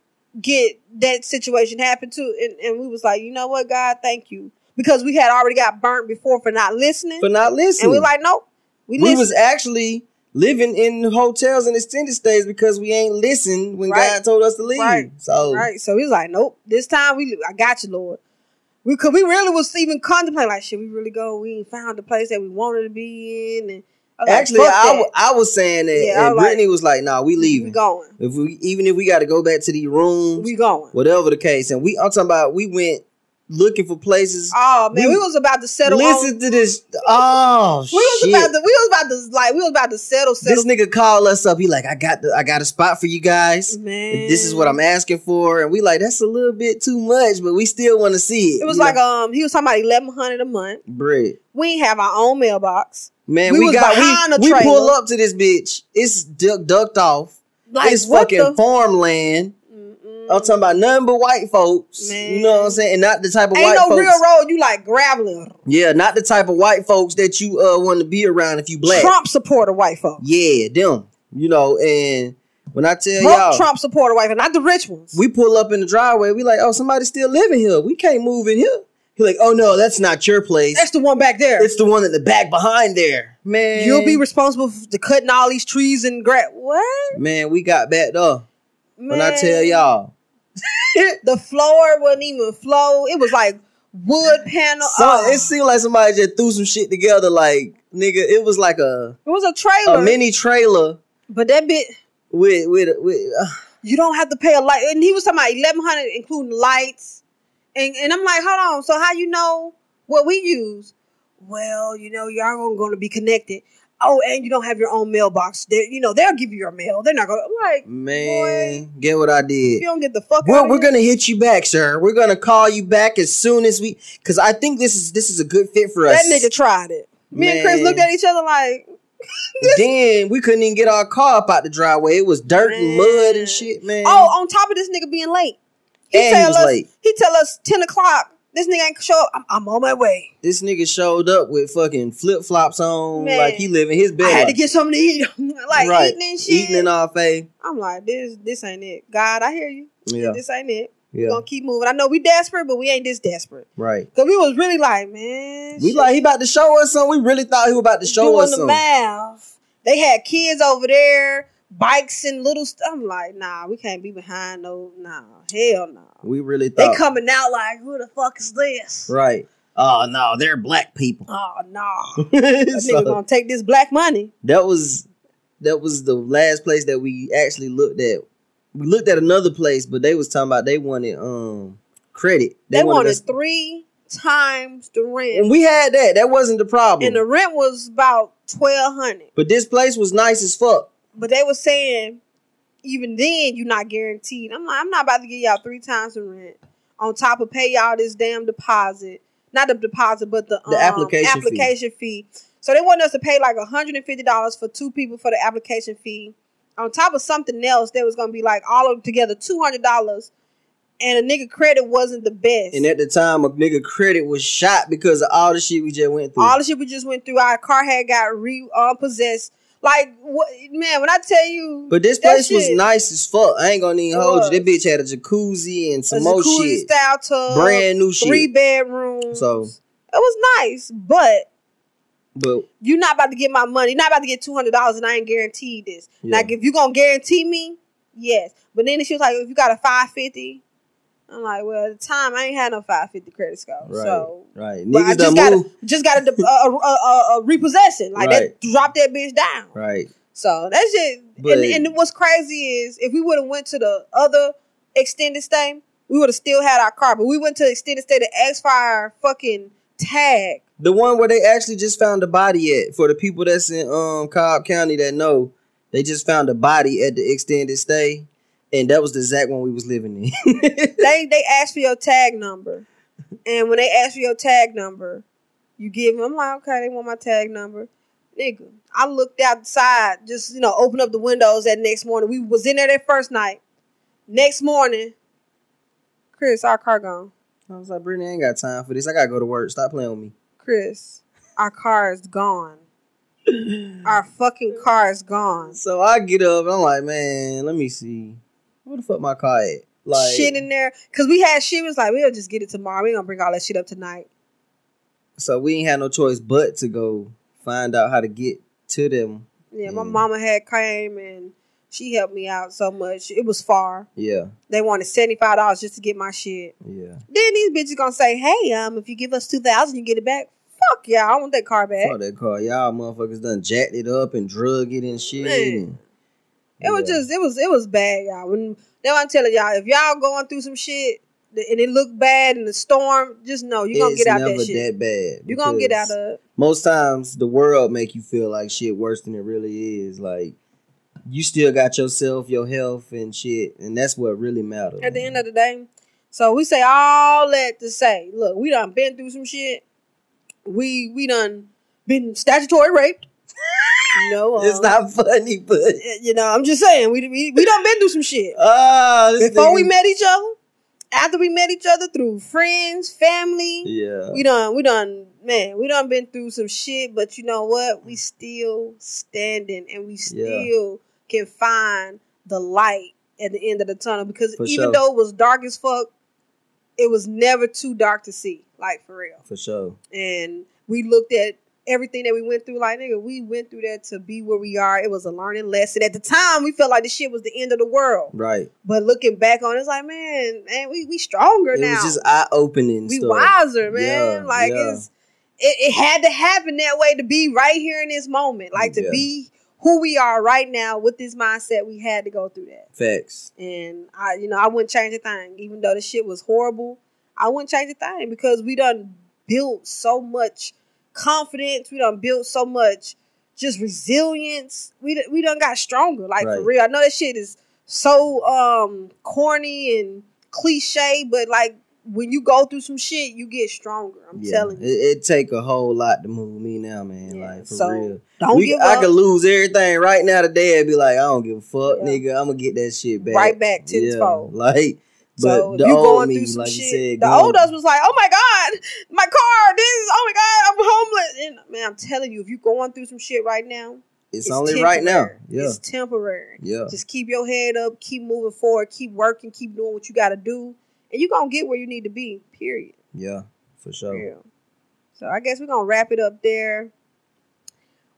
get that situation happen to. And, and we was like, you know what, God, thank you. Because we had already got burnt before for not listening. For not listening. and we like, nope. We, we was actually living in hotels and extended stays because we ain't listened when Right. God told us to leave. Right. So Right. So he was like, nope. This time we, I got you, Lord. We could, we really was even contemplating like, should we really go? We ain't found the place that we wanted to be in. And I like, actually, fuck I, w- I was saying that, Yeah, and was like- Brittany was like, "Nah, we we leaving. going. If we even if we got to go back to these rooms, We going. whatever the case." And we, I'm talking about, we went looking for places. Oh man, We- we, was about to settle. Listen on, to this. Oh we was shit! about to. We was about to like. We was about to settle. settle. this nigga called us up. He like, I got the, I got a spot for you guys. man, This is what I'm asking for, and we like that's a little bit too much, but we still want to see it. It was You like um, he was talking about eleven hundred a month. bread. We have our own mailbox. Man, We we, was got we, we pull up to this bitch. It's duck, ducked off. Like it's fucking the? farmland. I'm talking about nothing but white folks. You know what I'm saying? And not the type of Ain't white no folks. real road. You like graveling. Yeah, not the type of white folks that you uh want to be around if you black. Trump supporter white folks. Yeah, them. You know, and when I tell Trump, y'all, Trump supporter white folks, not the rich ones. we pull up in the driveway, we like, oh, somebody's still living here. We can't move in here. He like, oh no, that's not your place. That's the one back there. It's the one in the back behind there. Man. You'll be responsible for the cutting all these trees and grass. What? Man, we got backed up. When I tell y'all. (laughs) the floor wasn't even flow. It was like wood panel. So Oh. it seemed like somebody just threw some shit together. Like, nigga, it was like a, it was a trailer, a mini trailer but that bit with with with uh, you don't have to pay a light. And he was talking about eleven hundred, including lights. And and I'm like, hold on. So how you know what we use? Well, you know, y'all are going to be connected. Oh, and you don't have your own mailbox. They, you know, they'll give you your mail. They're not going to like. man. Get what I did. you don't get the fuck We're, we're gonna hit you back, sir. We're gonna call you back as soon as we, because I think this is this is a good fit for That us. That nigga tried it. Me and Chris looked at each other like, (laughs) then we couldn't even get our car up out the driveway. It was dirt and mud and shit, man. oh, on top of this nigga being late. He And he tell was us late. he tell us ten o'clock. This nigga ain't show up. I'm, I'm on my way. this nigga showed up with fucking flip flops on, Man. like he living his bed. I best. had to get something to eat. (laughs) like right, eating and shit. eating and all fade. I'm like, this this ain't it. God, I hear you. Yeah, This ain't it. Yeah, gonna keep moving. I know we desperate, but we ain't this desperate. right. Cause we was really like, man, We shit, like he about to show us something. We really thought he was about to show doing us the something. math. They had kids over there, bikes and little stuff. I'm like, nah, we can't be behind no, nah, hell no. We really They coming out like, who the fuck is this? right. Oh no, they're black people. Oh no, (laughs) that So- nigga gonna take this black money. that was that was the last place that we actually looked at. We looked at another place, but they was talking about they wanted um credit. They, wanted us- three times the rent, and we had that. That wasn't the problem. and the rent was about twelve hundred. but this place was nice as fuck. But they were saying, even then, you're not guaranteed. I'm like, I'm not about to give y'all three times the rent on top of pay y'all this damn deposit. Not the deposit, but the, The um, application fee. application fee. So they want us to pay like $150 for two people for the application fee. On top of something else, that was gonna be like all of together two hundred dollars, and a nigga credit wasn't the best. And at the time, a nigga credit was shot because of all the shit we just went through. all the shit we just went through, our car had got repossessed. unpossessed. Like what, man? When I tell you, but this place was nice as fuck. I ain't gonna even hold you. That bitch had a jacuzzi and some more jacuzzi shit. style tub, Brand new shit. three bedrooms. So- it was nice, but But you're not about to get my money. You're not about to get two hundred dollars, and I ain't guaranteed this. Yeah. Like if you gonna guarantee me, yes. But then she was like, if you got a five fifty, I'm like, well, at the time I ain't had no five fifty credit score, right, so. right. I just got to just got to uh, uh, uh, uh, repossession, like Right. that. Drop that bitch down. Right. So that's it. But- and, and what's crazy is if we would have went to the other extended stay, we would have still had our car. But we went to extended stay to ask for our fucking tag. The one where they actually just found a body at. For the people that's in um Cobb County that know, they just found a body at the extended stay, and that was the exact one we was living in. (laughs) They they asked for your tag number, and when they asked for your tag number, You give them. I'm like, okay, they want my tag number. Nigga, I looked outside, just you know, open up the windows that next morning. We was in there that first night. Next morning, Chris, our car gone. I was like, Brittany, I ain't got time for this. I gotta go to work. Stop playing with me. Chris, our car is gone. Our fucking car is gone. So I get up and I'm like, man, let me see. Where the fuck my car at? Like shit in there. Cause we had shit was like, we'll just get it tomorrow. We gonna bring all that shit up tonight. So we ain't had no choice but to go find out how to get to them. Yeah, my Mm. mama had came and she helped me out so much. It was far. Yeah, They wanted seventy five dollars just to get my shit. yeah. Then these bitches gonna say, "Hey, um, if you give us two thousand, you get it back." Fuck yeah, I want that car back. Fuck that car. Y'all motherfuckers done jacked it up and drug it and shit. Man. It was Yeah. just, it was, it was bad, y'all. When now I'm telling y'all, if y'all going through some shit and it look bad in the storm, just know you're gonna It's get out never that shit. That bad. You're gonna get out of it. most times the world make you feel like shit worse than it really is. Like you still got yourself, your health, and shit, and that's what really matters. At the end of the day, so we say all that to say, look, we done been through some shit. We we done been statutory raped. No, it's um, not funny, but You know, I'm just saying, we we, we done been through some shit. this before we met each other, after we met each other through friends, family, yeah, we done, we done, man, we done been through some shit. But you know what? We still standing, and we still can find the light at the end of the tunnel. Because For even sure. though it was dark as fuck, it was never too dark to see, like for real. for sure. And we looked at everything that we went through, like nigga, we went through that to be where we are. It was a learning lesson. At the time, we felt like the shit was the end of the world. Right. But looking back on it, it's like, man, man, we we stronger It now. was just eye opening. we stuff. wiser, man. Yeah, like yeah. it's it, it had to happen that way to be right here in this moment. Like to Yeah. be who we are right now with this mindset, we had to go through that. Facts. And I, you know, I wouldn't change a thing, even though the shit was horrible. I wouldn't change a thing because we done built so much confidence. We done built so much just resilience. We done- we done got stronger. Like for real. I know that shit is so um corny and cliche, but like when you go through some shit, you get stronger. I'm Yeah. telling It, you. it take a whole lot to move me now, man. Yeah, Like for so, real. Don't We- give I up. could lose everything right now today and be like, I don't give a fuck, Yeah. nigga. I'm gonna get that shit back. Right back to tenfold. Like, So the you old going me, through some like shit, said, the old us was like, "Oh my god, my car! This is oh my god, I'm homeless." And man, I'm telling you, if you going through some shit right now, it's, only right now. Yeah. it's temporary. Yeah. Just keep your head up, keep moving forward, keep working, keep doing what you got to do, and you're gonna get where you need to be. Period. Yeah. For sure. Yeah. So I guess we're gonna wrap it up there.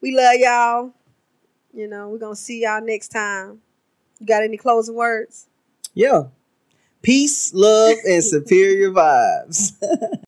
We love y'all. You know, we're gonna see y'all next time. You got any closing words? Yeah. Peace, love, and superior vibes. (laughs)